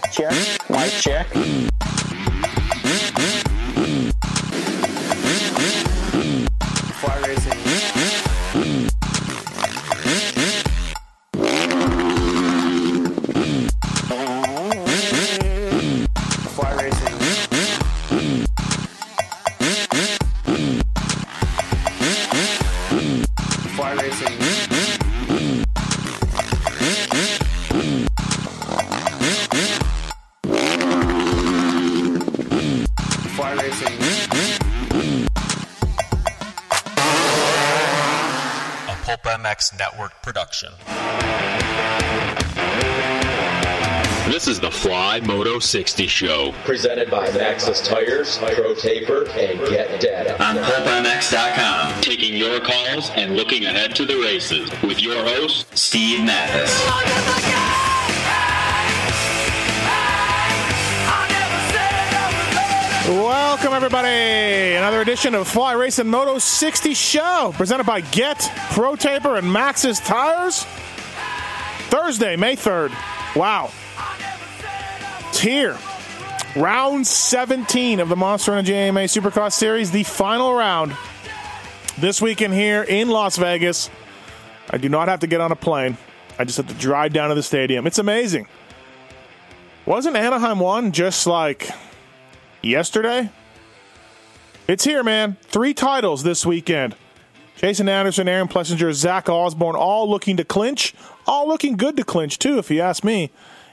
check, check. Mic check. Is Moto 60 show. presented by Maxxis Tires, Pro Taper, and Get Data. On PulpMX.com, taking your calls and looking ahead to the races with your host, Steve Matthes. Welcome, everybody. Another edition of Fly Racing Moto 60 Show, presented by Get, Pro Taper, and Maxxis Tires. Thursday, May 3rd. Wow. Here. Round 17 of the Monster Energy AMA Supercross Series, the final round. This weekend here in Las Vegas. I do not have to get on a plane. I just have to drive down to the stadium. It's amazing. Wasn't Anaheim 1 just like yesterday. It's here, man. Three titles this weekend. Jason Anderson, Aaron Plessinger, Zach Osborne, all looking to clinch. All looking good to clinch, too, if you ask me.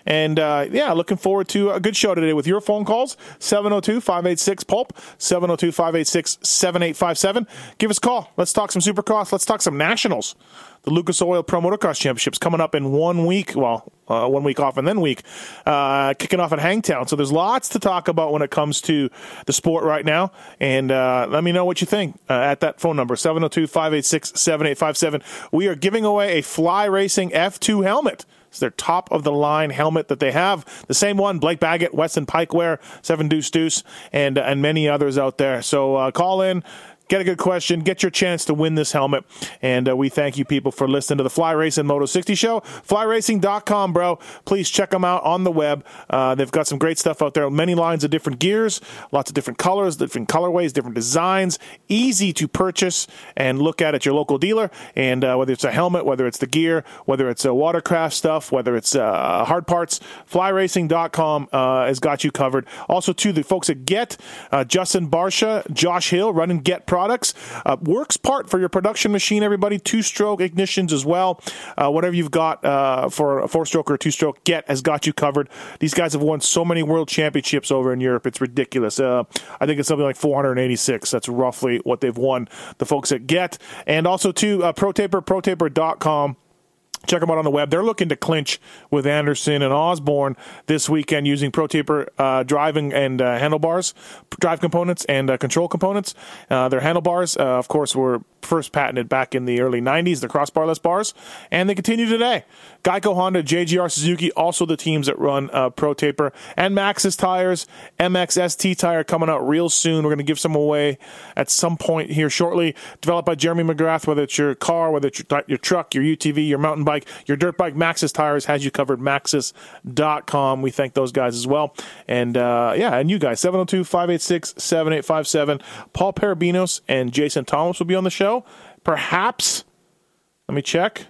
And uh, yeah, looking forward to a good show today with your phone calls 702 586 Pulp, 702 586 7857. Give us a call. Let's talk some Supercross. Let's talk some Nationals. The Lucas Oil Pro Motocross Championships coming up in one week. Well, uh, one week off and then week, uh, kicking off at Hangtown. So there's lots to talk about when it comes to the sport right now. And uh, let me know what you think uh, at that phone number 702 586 7857. We are giving away a Fly Racing F2 helmet. It's their top of the line helmet that they have. The same one, Blake Baggett, Weston Peick wear, Seven Deuce Deuce, and and many others out there. So uh, call in. Get a good question. Get your chance to win this helmet. And uh, we thank you people for listening to the Fly Racing Moto 60 show. FlyRacing.com, bro. Please check them out on the web. Uh, they've got some great stuff out there. Many lines of different gears, lots of different colors, different colorways, different designs. Easy to purchase and look at at your local dealer. And uh, whether it's a helmet, whether it's the gear, whether it's watercraft stuff, whether it's uh, hard parts, FlyRacing.com uh, has got you covered. Also, to the folks at Get, uh, Justin Barcia, Josh Hill, running Get products. Uh, works part for your production machine, everybody. Two stroke ignitions as well. Uh, whatever you've got uh, for a four stroke or two stroke, Get has got you covered. These guys have won so many world championships over in Europe. It's ridiculous. Uh, I think it's something like 486. That's roughly what they've won, the folks at Get. And also to uh, ProTaper, ProTaper.com. Check them out on the web. They're looking to clinch with Anderson and Osborne this weekend using Pro Taper uh, driving and uh, handlebars, drive components and uh, control components. Uh, their handlebars, uh, of course, were first patented back in the early 90s, the crossbarless bars, and they continue today. Geico Honda, JGR Suzuki, also the teams that run uh, Pro Taper, and Maxxis Tires, MXST Tire coming out real soon. We're going to give some away at some point here shortly. Developed by Jeremy McGrath, whether it's your car, whether it's your, your truck, your UTV, your mountain bike, your dirt bike, Maxxis Tires has you covered. Maxxis.com. We thank those guys as well. And uh, yeah, and you guys, 702 586 7857. Paul Perebijnos and Jason Thomas will be on the show. Perhaps, let me check.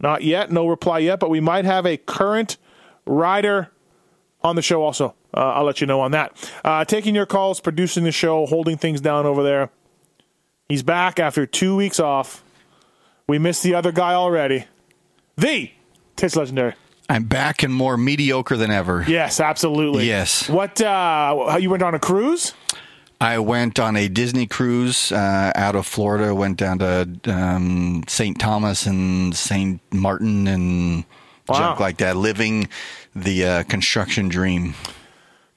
Not yet, no reply yet, but we might have a current rider on the show also. Uh, I'll let you know on that. Uh, taking your calls, producing the show, holding things down over there. He's back after two weeks off. We missed the other guy already. The Taste Legendary. I'm back and more mediocre than ever. Yes, absolutely. Yes. What? Uh, how you went on a cruise? I went on a Disney cruise uh, out of Florida, went down to um, St. Thomas and St. Martin and Wow. junk like that, living the uh, construction dream.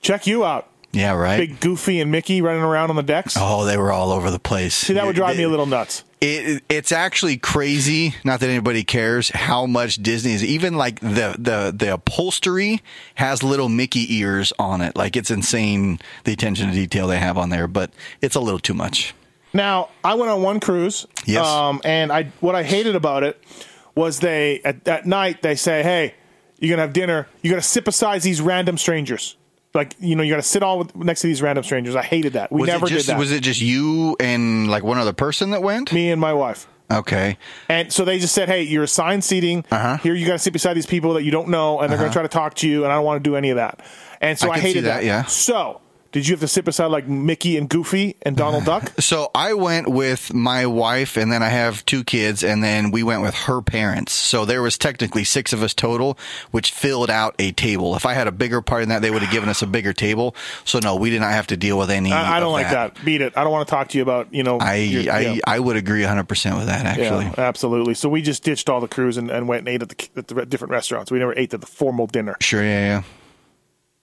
Check you out. Yeah, right. Big Goofy and Mickey running around on the decks. Oh, they were all over the place. See, that would drive me a little nuts. It, it's actually crazy. Not that anybody cares how much Disney is. Even like the the the upholstery has little Mickey ears on it. Like it's insane the attention to detail they have on there. But it's a little too much. Now, I went on one cruise. Yes. Um, and I what I hated about it was they at, at night they say, "Hey, You're gonna have dinner. You're gonna sit beside these random strangers. Like you know, you gotta sit all with, next to these random strangers. I hated that. We Was never just did that. was it just you and like one other person that went? Me and my wife. Okay. And so they just said, "Hey, you're assigned seating. Uh-huh. Here, you got to sit beside these people that you don't know, and they're going to try to talk to you. And I don't want to do any of that." And so I I, hated that, yeah. So, did you have to sit beside like Mickey and Goofy and Donald Duck? So I went with my wife, and then I have two kids, and then we went with her parents. So there was technically six of us total, which filled out a table. If I had a bigger party than that, they would have given us a bigger table. So no, we did not have to deal with any. I, I don't like that. Beat it. I don't want to talk to you about you know. I your- I, yeah. I would agree 100 percent with that. Actually, Yeah, absolutely. So we just ditched all the crews and, and went and ate at the, at the different restaurants. We never ate at the formal dinner. sure, yeah,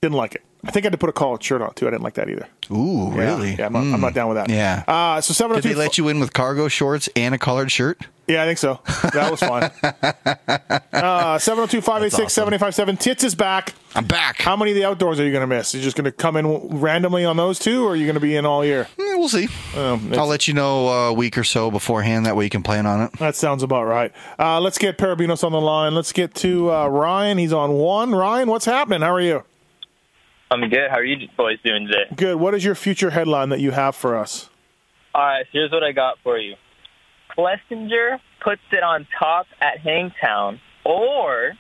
Didn't like it. I think I had to put a collared shirt on too. I didn't like that either. Ooh, Yeah. really? Yeah, I'm not, I'm not down with that. Yeah. Uh, so seven. Did they let you in with cargo shorts and a collared shirt? Yeah, I think so. That was fun. Uh, 702 586 7857. Tits is back. I'm back. How many of the outdoors are you going to miss? You're just going to come in randomly on those two, or are you going to be in all year? Eh, we'll see. Um, I'll let you know a week or so beforehand. That way you can plan on it. That sounds about right. Uh, let's get Perebijnos on the line. Let's get to uh, Ryan. He's on one. Ryan, what's happening? How are you? I'm good. How are you boys doing today? Good. What is your future headline that you have for us? All right, here's what I got for you. Plessinger puts it on top at Hangtown, or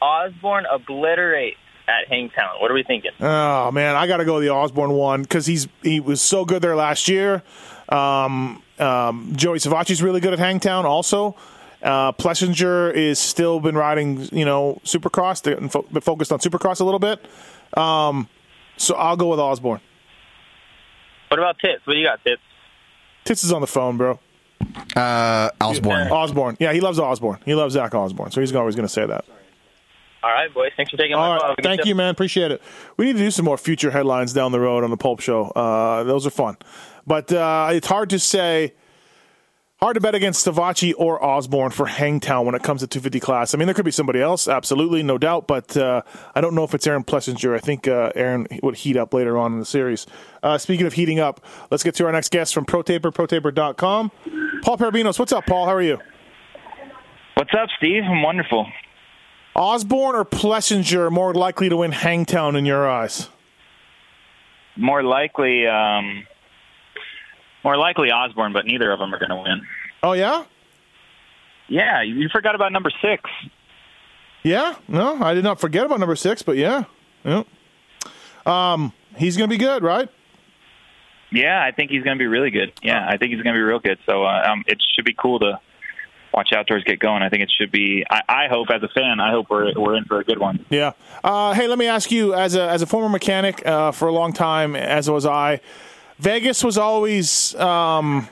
Osborne obliterates at Hangtown. What are we thinking? Oh man, I got to go with the Osborne one because he's he was so good there last year. Um, um, Joey Savatgy's really good at Hangtown also. Uh, Plessinger is still been riding, you know, Supercross, been focused on Supercross a little bit. Um, so I'll go with Osborne. What about Tits? What do you got, Tits? Tits is on the phone, bro. Uh, Osborne. Osborne, yeah, he loves Osborne. He loves Zach Osborne, so he's always going to say that. All right, boys. Thanks for taking my All call. right, Have a good thank show. you, man. Appreciate it. We need to do some more future headlines down the road on the Pulp Show. Uh, those are fun, but uh, it's hard to say. Hard to bet against Savatgy or Osborne for Hangtown when it comes to 250 class. I mean, there could be somebody else, absolutely, no doubt, but uh, I don't know if it's Aaron Plessinger. I think uh, Aaron would heat up later on in the series. Uh, speaking of heating up, let's get to our next guest from ProTaper, ProTaper.com. Paul Perebijnos. What's up, Paul? How are you? What's up, Steve? I'm wonderful. Osborne or Plessinger more likely to win Hangtown in your eyes? More likely, um, more likely Osborne, but neither of them are going to win. Oh, yeah? Yeah, you forgot about number six. Yeah, no, I did not forget about number six, but yeah, yeah. Um, he's going to be good, right? Yeah, I think he's going to be really good. Yeah, I think he's going to be real good. So uh, um, it should be cool to watch outdoors get going. I think it should be. I, I hope, as a fan, I hope we're we're in for a good one. Yeah. Uh, hey, let me ask you, as a as a former mechanic uh, for a long time, as was I, Vegas was always um,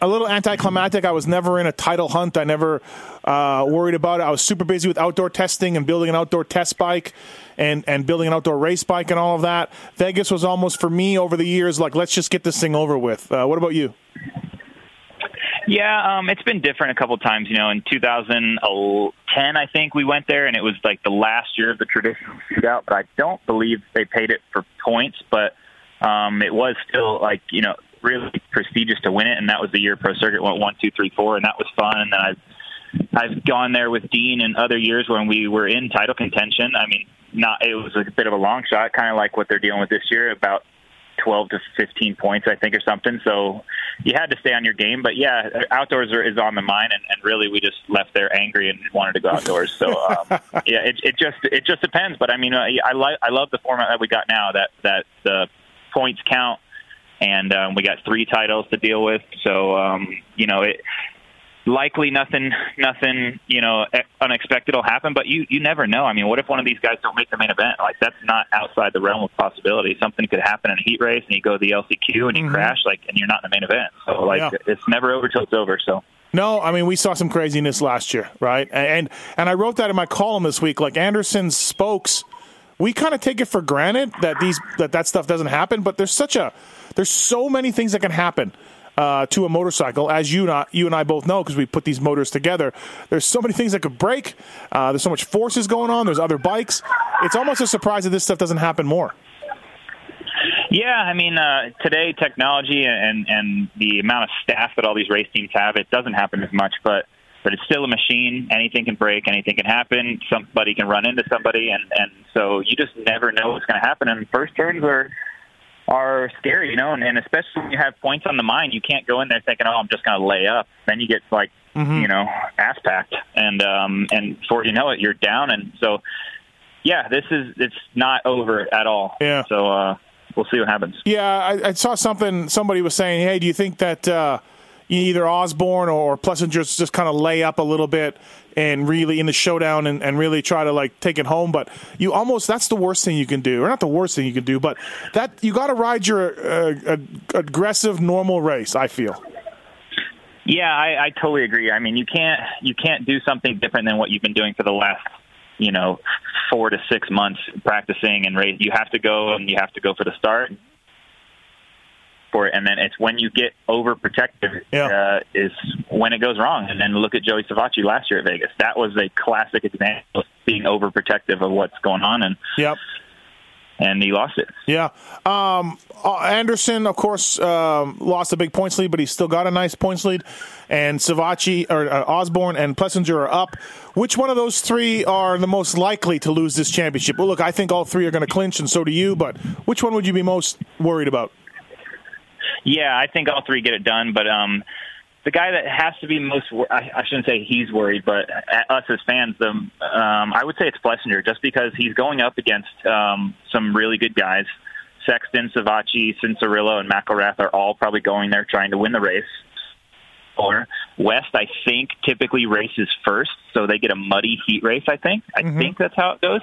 a little anticlimactic. I was never in a title hunt. I never uh, worried about it. I was super busy with outdoor testing and building an outdoor test bike. And, and building an outdoor race bike and all of that. Vegas was almost for me over the years like let's just get this thing over with. Uh, what about you? Yeah, um, it's been different a couple times. You know, in 2010, I think we went there, and it was like the last year of the traditional shootout. But I don't believe they paid it for points, but um, it was still like you know really prestigious to win it. And that was the year Pro Circuit went one, two, three, four, and that was fun. And then I've I've gone there with Dean in other years when we were in title contention. I mean, not it was a bit of a long shot, kind of like what they're dealing with this year, about 12 to 15 points, I think, or something. So you had to stay on your game. But yeah, outdoors are, is on the mind, and, and really we just left there angry and wanted to go outdoors. So um, yeah, it, it just it just depends. But I mean, I, I like I love the format that we got now. That that the points count, and um, we got three titles to deal with. So um, you know it likely nothing nothing you know unexpected will happen but you you never know i mean what if one of these guys don't make the main event like that's not outside the realm of possibility something could happen in a heat race and you go to the lcq and you crash like and you're not in the main event so like Yeah. it's never over till it's over so No, I mean we saw some craziness last year, right? And and I wrote that in my column this week. Like Anderson's spokes, we kind of take it for granted that these that that stuff doesn't happen. But there's such a there's so many things that can happen uh, to a motorcycle, as you not you and I both know because we put these motors together. There's so many things that could break. Uh, there's so much forces going on. There's other bikes. It's almost a surprise that this stuff doesn't happen more. Yeah, I mean, uh, today technology and and the amount of staff that all these race teams have, it doesn't happen as much. But but it's still a machine. Anything can break, anything can happen. Somebody can run into somebody, and and so you just never know what's going to happen. And first turns are are scary, you know, and, and especially when you have points on the mind, you can't go in there thinking, "Oh, I'm just going to lay up." Then you get like, Mm-hmm. you know, ass packed, and um, and before you know it, you're down. And so, yeah, this is it's not over at all. Yeah. So uh, we'll see what happens. Yeah, I, I saw something. Somebody was saying, "Hey, do you think that uh, either Osborne or Plessinger's just kind of lay up a little bit and really in the showdown and, and really try to like take it home?" But you almost that's the worst thing you can do, or not the worst thing you can do, but that you got to ride your uh, aggressive normal race. I feel. Yeah, I, I totally agree. I mean, you can't you can't do something different than what you've been doing for the last you know four to six months practicing and race. You have to go and you have to go for the start for it, and then it's when you get overprotective uh, is when it goes wrong. And then look at Joey Savatgy last year at Vegas. That was a classic example of being overprotective of what's going on, and Yep. and he lost it. Yeah. Um, uh, Anderson, of course, um, lost a big points lead, but he's still got a nice points lead. And Savatgy or uh, Osborne and Plessinger are up. Which one of those three are the most likely to lose this championship? Well, look, I think all three are going to clinch, and so do you. But which one would you be most worried about? Yeah, I think all three get it done, but um, the guy that has to be most I, I shouldn't say he's worried, but a- us as fans, the um, I would say it's Plessinger, just because he's going up against um, some really good guys. Sexton, Savatgy, Cianciarulo, and McElrath are all probably going there trying to win the race. Or West, I think, typically races first, so they get a muddy heat race. I think. I think that's how it goes,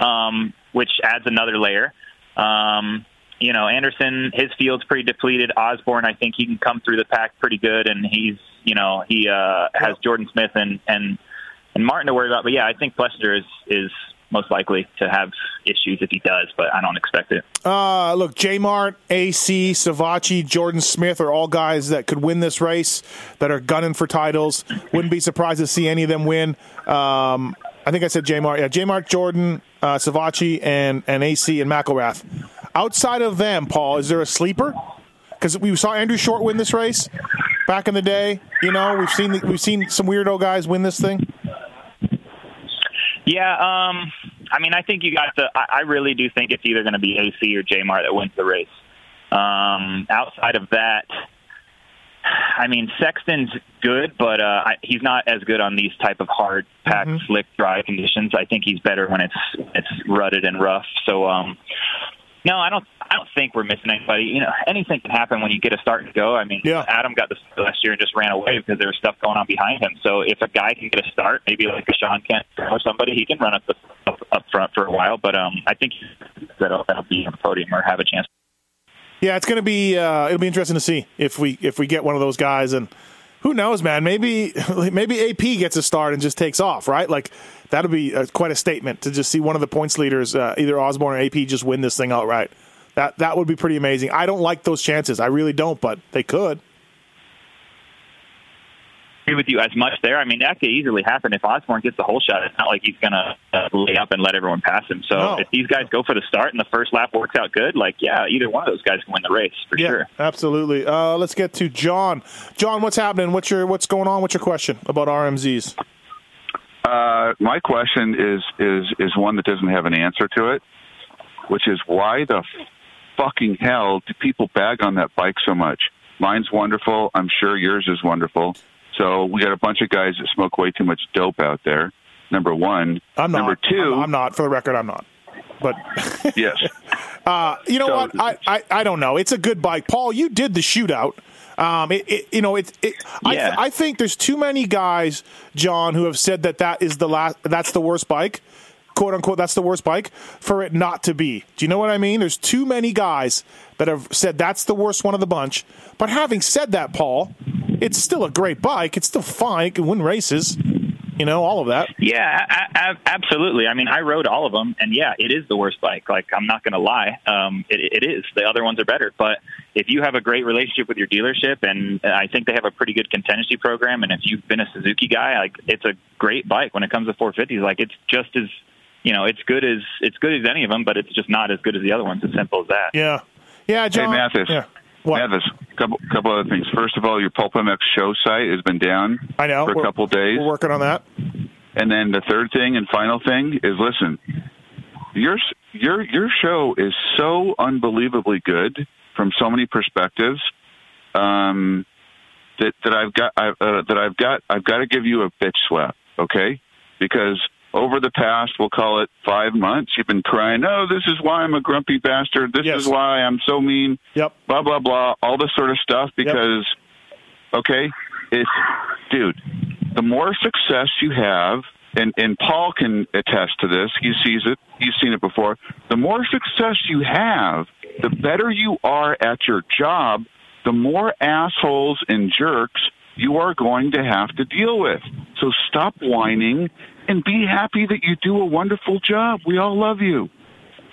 um, which adds another layer. Um, you know, Anderson, his field's pretty depleted. Osborne, I think he can come through the pack pretty good, and he's, you know, he uh, has Jordon Smith and and and Martin to worry about. But yeah, I think Plessinger is is most likely to have issues if he does, but I don't expect it. Uh, look, J Mart, AC, Savatgy, Jordon Smith are all guys that could win this race, that are gunning for titles. Wouldn't be surprised to see any of them win. Um, I think I said J Mart. Yeah, J Mart, Jordon, uh, Savatgy, and, and AC and McElrath. Outside of them, Paul, is there a sleeper? Because we saw Andrew Short win this race back in the day. You know, we've seen we've seen some weirdo guys win this thing. Yeah, um, I mean, I think you got to. I I really do think it's either going to be AC or Jmar that wins the race. Um, outside of that, I mean, Sexton's good, but uh, I, he's not as good on these type of hard, packed, slick, dry conditions. I think he's better when it's it's rutted and rough. So, um, no, I don't. I don't think we're missing anybody. You know, anything can happen when you get a start and go. I mean, yeah. Adam got the last year and just ran away because there was stuff going on behind him. So if a guy can get a start, maybe like a Sean Kent or somebody, he can run up the, up, up front for a while. But um, I think that'll, that'll be on the podium or have a chance. Yeah, it's going to be uh, it'll be interesting to see if we if we get one of those guys and who knows, man? Maybe maybe AP gets a start and just takes off, right? Like that'll be uh, quite a statement to just see one of the points leaders, uh, either Osborne or AP, just win this thing outright. That that would be pretty amazing. I don't like those chances. I really don't, but they could. agree with you as much there. I mean, that could easily happen if Osborne gets the whole shot. It's not like he's going to uh, lay up and let everyone pass him. So No. if these guys go for the start and the first lap works out good, like yeah, either one of those guys can win the race for yeah, sure. absolutely. Uh, let's get to John. John, what's happening? What's your what's going on? What's your question about RMZs? Uh, my question is is is one that doesn't have an answer to it, which is why the fucking hell do people bag on that bike so much? Mine's wonderful. I'm sure yours is wonderful. So we got a bunch of guys that smoke way too much dope out there. Number one. I'm not. Number two. I'm, I'm not. For the record, I'm not. But yes. Uh, you know what? I, I I don't know. It's a good bike, Paul. You did the shootout. Um, it, it you know it. it Yeah. I, I think there's too many guys, John, who have said that that is the last. That's the worst bike, quote unquote. That's the worst bike for it not to be. Do you know what I mean? There's too many guys that have said that's the worst one of the bunch. But having said that, Paul, it's still a great bike. It's still fine. It can win races. You know all of that. Yeah, a- a- absolutely. I mean, I rode all of them, and yeah, it is the worst bike. Like, I'm not going to lie, um, it, it is. The other ones are better, but if you have a great relationship with your dealership, and I think they have a pretty good contingency program, and if you've been a Suzuki guy, like, it's a great bike when it comes to 450s. Like, it's just as you know, it's good as it's good as any of them, but it's just not as good as the other ones. As simple as that. Yeah, yeah, John. Hey, Matthes. Yeah. There's a couple couple other things. First of all, your Pulp MX show site has been down I know for a couple days. We're working on that. And then the third thing and final thing is listen, your your your show is so unbelievably good from so many perspectives um, that that I've got I, uh, that I've got I've got to give you a bitch slap, okay? Because over the past, we'll call it five months, you've been crying, "Oh, this is why I'm a grumpy bastard. This Yes. is why I'm so mean." Yep. Blah blah blah. All this sort of stuff because, okay, it's dude. The more success you have, and and Paul can attest to this. He sees it. He's seen it before. The more success you have, the better you are at your job. The more assholes and jerks you are going to have to deal with. So stop whining and be happy that you do a wonderful job. We all love you.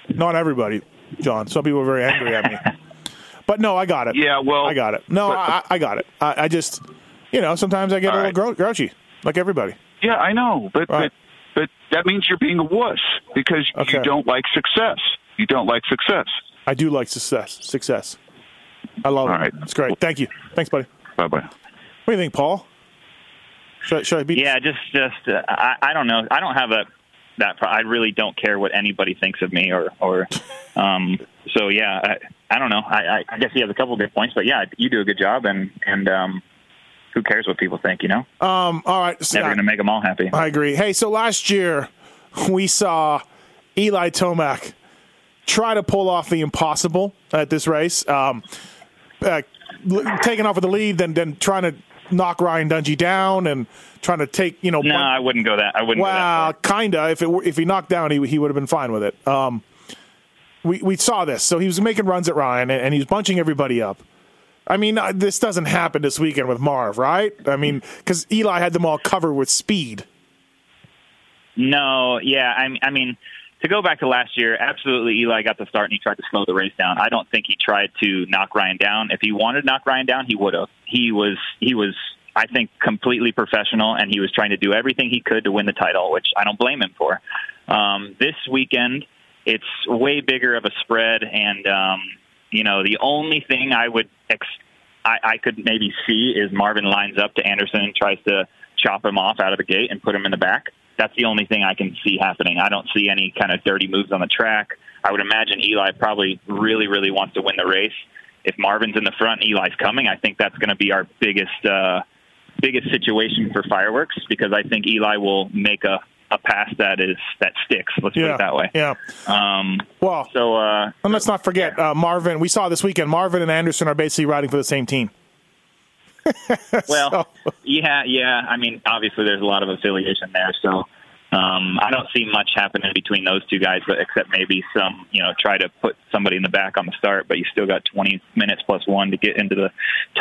Not everybody, John. Some people are very angry at me. But no, I got it. Yeah, well, I got it. No, but- I, I got it. I, I just, you know, sometimes I get a little gro- grouchy, like everybody. Yeah, I know, but Right. but but that means you're being a wuss because Okay. you don't like success. You don't like success. I do like success. Success. I love All it. right. It's great. Thank you. Thanks, buddy. Bye bye. What do you think, Paul? Should, I- should I be? Yeah, just just uh, I I don't know. I don't have a that. pro- I really don't care what anybody thinks of me or or. Um, so yeah, I, I don't know. I, I I guess he has a couple good points, but yeah, you do a good job, and and um, who cares what people think? You know, Um. All right. So- never going to make them all happy. I agree. Hey, so last year we saw Eli Tomac try to pull off the impossible at this race, um, uh, taking off with the lead, then then trying to knock Ryan Dungey down and trying to take you know. No, bun- I wouldn't go that. I wouldn't. go that well, kinda. If it were, if he knocked down, he he would have been fine with it. Um, we we saw this, so he was making runs at Ryan and, and he was bunching everybody up. I mean, uh, this doesn't happen this weekend with Marv, right? I mean, because Eli had them all covered with speed. No, yeah, I, I mean, to go back to last year, absolutely, Eli got the start and he tried to slow the race down. I don't think he tried to knock Ryan down. If he wanted to knock Ryan down, he would have. He was, he was, I think, completely professional, and he was trying to do everything he could to win the title, which I don't blame him for. Um, this weekend, it's way bigger of a spread, and um, you know, the only thing I would ex- I, I could maybe see is Marvin lines up to Anderson and tries to chop him off out of the gate and put him in the back. That's the only thing I can see happening. I don't see any kind of dirty moves on the track. I would imagine Eli probably really, really wants to win the race. If Marvin's in the front and Eli's coming, I think that's going to be our biggest uh, biggest situation for fireworks because I think Eli will make a, a pass that is that sticks. Let's put it that way. Yeah. Um, Well, so uh, and let's not forget uh, Marvin. We saw this weekend. Marvin and Anderson are basically riding for the same team. Well, yeah, yeah. I mean, obviously, there's a lot of affiliation there, so um, I don't see much happening between those two guys, but except maybe some, you know, try to put somebody in the back on the start. But you still got 20 minutes plus one to get into the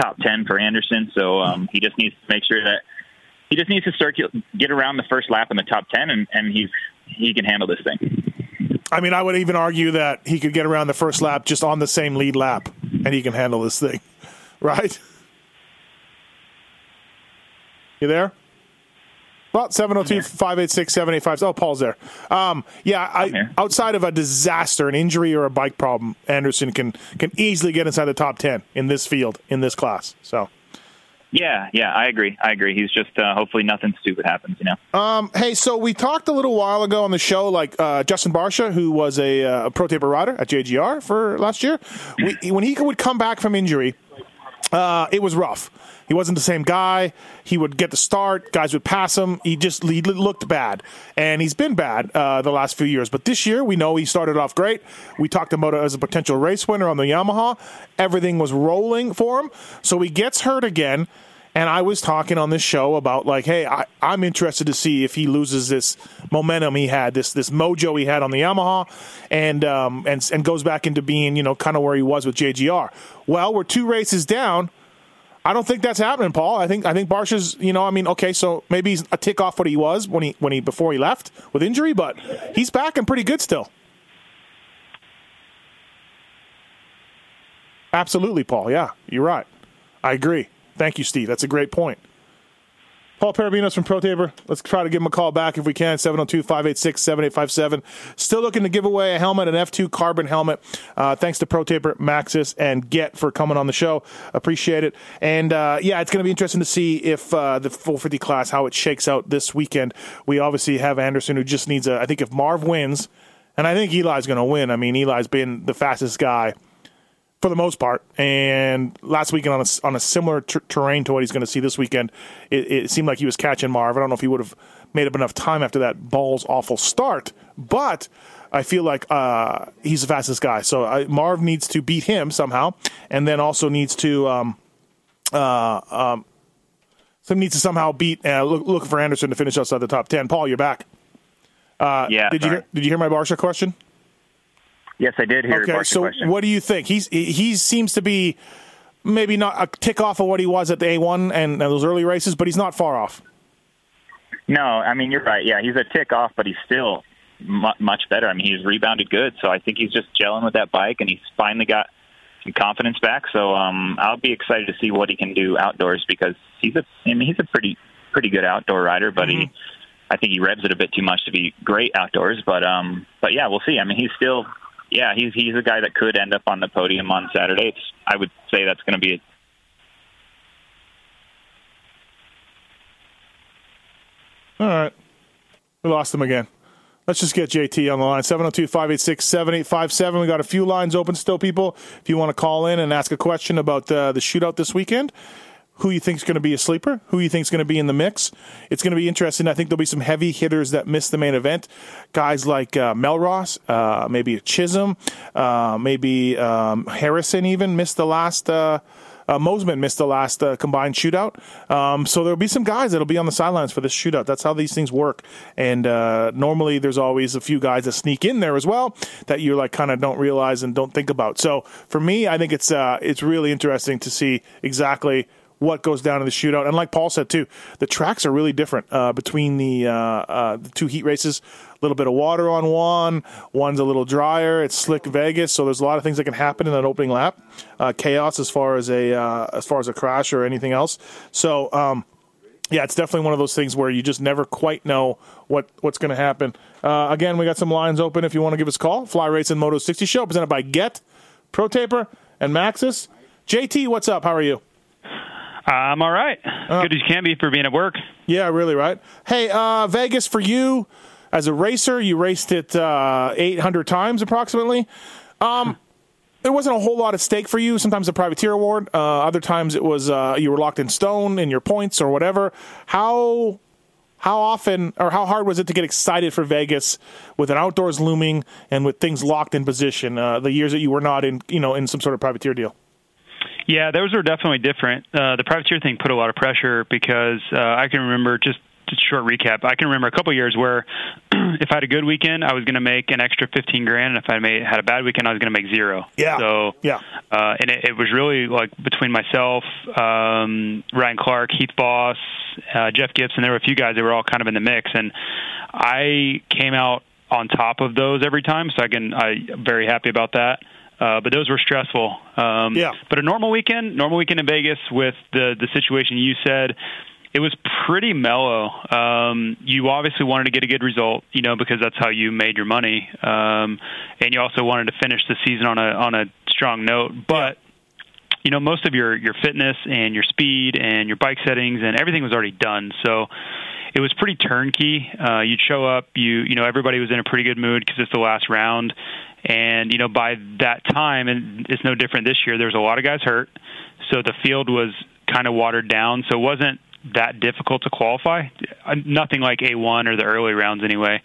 top 10 for Anderson, so um, he just needs to make sure that he just needs to circulate, get around the first lap in the top 10, and, and he's he can handle this thing. I mean, I would even argue that he could get around the first lap just on the same lead lap, and he can handle this thing, right? You there? Well, 702 586 785. Oh, Paul's there. Um, yeah, I, outside of a disaster, an injury, or a bike problem, Anderson can, can easily get inside the top 10 in this field, in this class. So. Yeah, yeah, I agree. I agree. He's just uh, hopefully nothing stupid happens, you know. Um, hey, so we talked a little while ago on the show, like uh, Justin Barcia, who was a, uh, pro taper rider at JGR for last year. We, when he would come back from injury, uh, it was rough. He wasn't the same guy. He would get the start. Guys would pass him. He just he looked bad, and he's been bad uh, the last few years. But this year, we know he started off great. We talked about it as a potential race winner on the Yamaha. Everything was rolling for him. So he gets hurt again. And I was talking on this show about like, hey, I, I'm interested to see if he loses this momentum he had, this this mojo he had on the Yamaha, and um, and and goes back into being you know kind of where he was with JGR. Well, we're two races down. I don't think that's happening, Paul. I think I think Barcia's, you know, I mean, okay, so maybe he's a tick off what he was when he when he before he left with injury, but he's back and pretty good still. Absolutely, Paul. Yeah, you're right. I agree. Thank you, Steve. That's a great point. Paul Perebijnos from Pro Taper. Let's try to give him a call back if we can. 702 586 7857. Still looking to give away a helmet, an F2 carbon helmet. Uh, thanks to Pro Taper, Maxxis, and Get for coming on the show. Appreciate it. And uh, yeah, it's going to be interesting to see if uh, the 450 class, how it shakes out this weekend. We obviously have Anderson who just needs a, I think if Marv wins, and I think Eli's going to win. I mean, Eli's been the fastest guy for the most part. And last weekend on a, on a similar ter- terrain to what he's going to see this weekend, it, it seemed like he was catching Marv. I don't know if he would have made up enough time after that ball's awful start, but I feel like uh, he's the fastest guy. So I, Marv needs to beat him somehow, and then also needs to. Um, uh, um, some needs to somehow beat. Uh, look, looking for Anderson to finish outside the top ten. Paul, you're back. Uh, Yeah, Did you hear, did you hear my Barcia question? Yes, I did hear Okay, so question. what do you think? He's he seems to be maybe not a tick off of what he was at the A1 and those early races, but he's not far off. No, I mean you're right. Yeah, he's a tick off, but he's still mu- much better. I mean, he's rebounded good, so I think he's just gelling with that bike, and he's finally got some confidence back. So um, I'll be excited to see what he can do outdoors because he's a, I mean, he's a pretty pretty good outdoor rider, but he, I think he revs it a bit too much to be great outdoors. But um, but yeah, we'll see. I mean, he's still, yeah, he's he's a guy that could end up on the podium on Saturday. It's, I would say that's going to be. A, All right. We lost him again. Let's just get JT on the line. 702 586 7857. We got a few lines open still, people. If you want to call in and ask a question about uh, the shootout this weekend, who you think is going to be a sleeper, who you think is going to be in the mix. It's going to be interesting. I think there'll be some heavy hitters that miss the main event. Guys like uh, Melross, uh, maybe Chisholm, uh, maybe um, Harrison even missed the last. Uh, uh, Mosiman missed the last uh, combined shootout. Um, so there'll be some guys that'll be on the sidelines for this shootout. That's how these things work. And uh, normally there's always a few guys that sneak in there as well that you're like kind of don't realize and don't think about. So for me, I think it's uh, it's really interesting to see exactly what goes down in the shootout. And like Paul said too, the tracks are really different uh, between the uh, uh, the two heat races. A little bit of water on one, one's a little drier. It's slick Vegas, so there's a lot of things that can happen in that opening lap. Uh, chaos as far as a uh, as far as a crash or anything else. So. Um, yeah, it's definitely one of those things where you just never quite know what, what's going to happen. Uh, again, we got some lines open if you want to give us a call. Fly Racing Moto 60 Show presented by Get, Pro Taper, and Maxxis. JT, what's up? How are you? I'm all right. Uh, Good as you can be for being at work. Yeah, really, right? Hey, uh, Vegas, for you as a racer, you raced it uh, 800 times approximately. Um, there wasn't a whole lot at stake for you. Sometimes a privateer award. Uh, other times it was uh, you were locked in stone in your points or whatever. How how often or how hard was it to get excited for Vegas with an outdoors looming and with things locked in position? Uh, the years that you were not in, you know, in some sort of privateer deal. Yeah, those are definitely different. Uh, the privateer thing put a lot of pressure because uh, I can remember just a short recap. I can remember a couple years where if I had a good weekend, I was going to make an extra fifteen grand, and if I made, had a bad weekend, I was going to make zero. Yeah. So yeah, uh, and it, it was really like between myself, um, Ryan Clark, Heath Voss, uh, Jeff Gibson. There were a few guys that were all kind of in the mix, and I came out on top of those every time. So I can I'm very happy about that. Uh, but those were stressful. Um, yeah. But a normal weekend, normal weekend in Vegas with the the situation you said, it was pretty mellow. Um, you obviously wanted to get a good result, you know, because that's how you made your money, um, and you also wanted to finish the season on a on a strong note. But you know, most of your your fitness and your speed and your bike settings and everything was already done. So it was pretty turnkey. Uh, you'd show up, you you know, everybody was in a pretty good mood because it's the last round, and you know, by that time, and it's no different this year. There was a lot of guys hurt, so the field was kind of watered down. So it wasn't that difficult to qualify. Uh, Nothing like A1 or the early rounds anyway.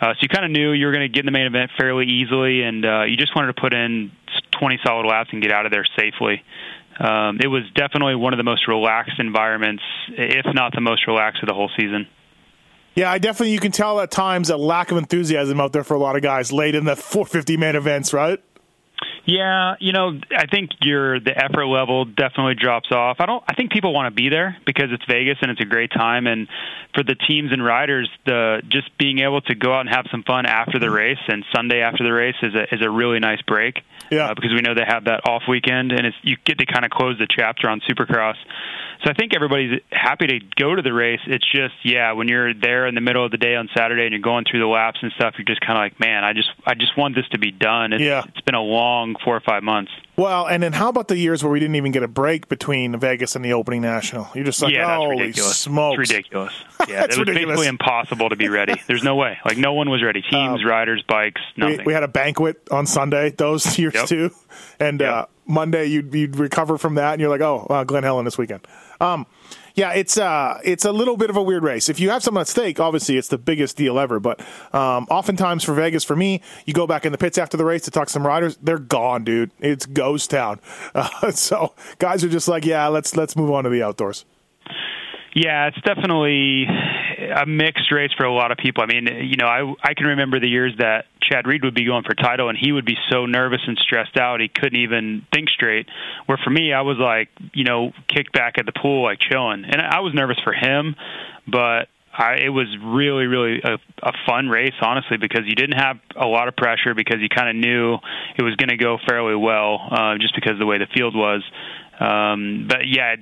Uh, so you kind of knew you were going to get in the main event fairly easily, and uh, you just wanted to put in 20 solid laps and get out of there safely. Um, it was definitely one of the most relaxed environments, if not the most relaxed of the whole season. Yeah, I definitely you can tell at times a lack of enthusiasm out there for a lot of guys late in the 450 man events, right? Yeah, you know, I think your the effort level definitely drops off. I don't. I think people want to be there because it's Vegas and it's a great time, and for the teams and riders, the just being able to go out and have some fun after the race and Sunday after the race is a is a really nice break. Yeah, uh, because we know they have that off weekend, and it's you get to kind of close the chapter on Supercross. So I think everybody's happy to go to the race. It's just, yeah, when you're there in the middle of the day on Saturday and you're going through the laps and stuff, you're just kind of like, man, I just, I just want this to be done. It's, Yeah. it's been a long four or five months. Well, and then how about the years where we didn't even get a break between Vegas and the opening national? You're just like, yeah, holy ridiculous. smokes. It's ridiculous. Yeah, it was ridiculous. basically impossible to be ready. There's no way. Like no one was ready. Teams, riders, bikes, Um, We, nothing. we had a banquet on Sunday those years Yep. too, and uh, Monday you'd, you'd recover from that, and you're like, oh, uh, Glen Helen this weekend. Um, yeah, it's uh, it's a little bit of a weird race. If you have something at stake, obviously it's the biggest deal ever. But um, oftentimes for Vegas, for me, you go back in the pits after the race to talk to some riders. They're gone, dude. It's ghost town. Uh, so guys are just like, yeah, let's let's move on to the outdoors. Yeah, it's definitely a mixed race for a lot of people. I mean, you know, I I can remember the years that Chad Reed would be going for title and he would be so nervous and stressed out he couldn't even think straight. Where for me, I was like, you know, kicked back at the pool like chilling, and I was nervous for him, but I, it was really, really a, a fun race, honestly, because you didn't have a lot of pressure because you kind of knew it was going to go fairly well, uh, just because of the way the field was. Um, but yeah,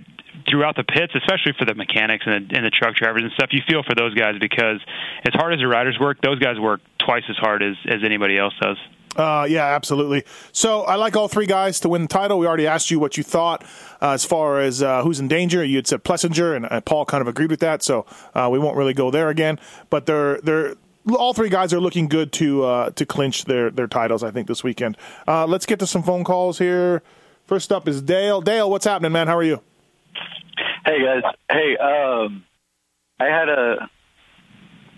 throughout the pits, especially for the mechanics and the, and the truck drivers and stuff, you feel for those guys because as hard as the riders work, those guys work twice as hard as as anybody else does. Uh, yeah, absolutely. So I like all three guys to win the title. We already asked you what you thought uh, as far as uh, who's in danger. You had said Plessinger, and uh, Paul kind of agreed with that. So uh, we won't really go there again. But they're they're all three guys are looking good to uh, to clinch their their titles. I think this weekend. Uh, let's get to some phone calls here. First up is Dale. Dale, what's happening, man? How are you? Hey guys. Hey, um, I had a.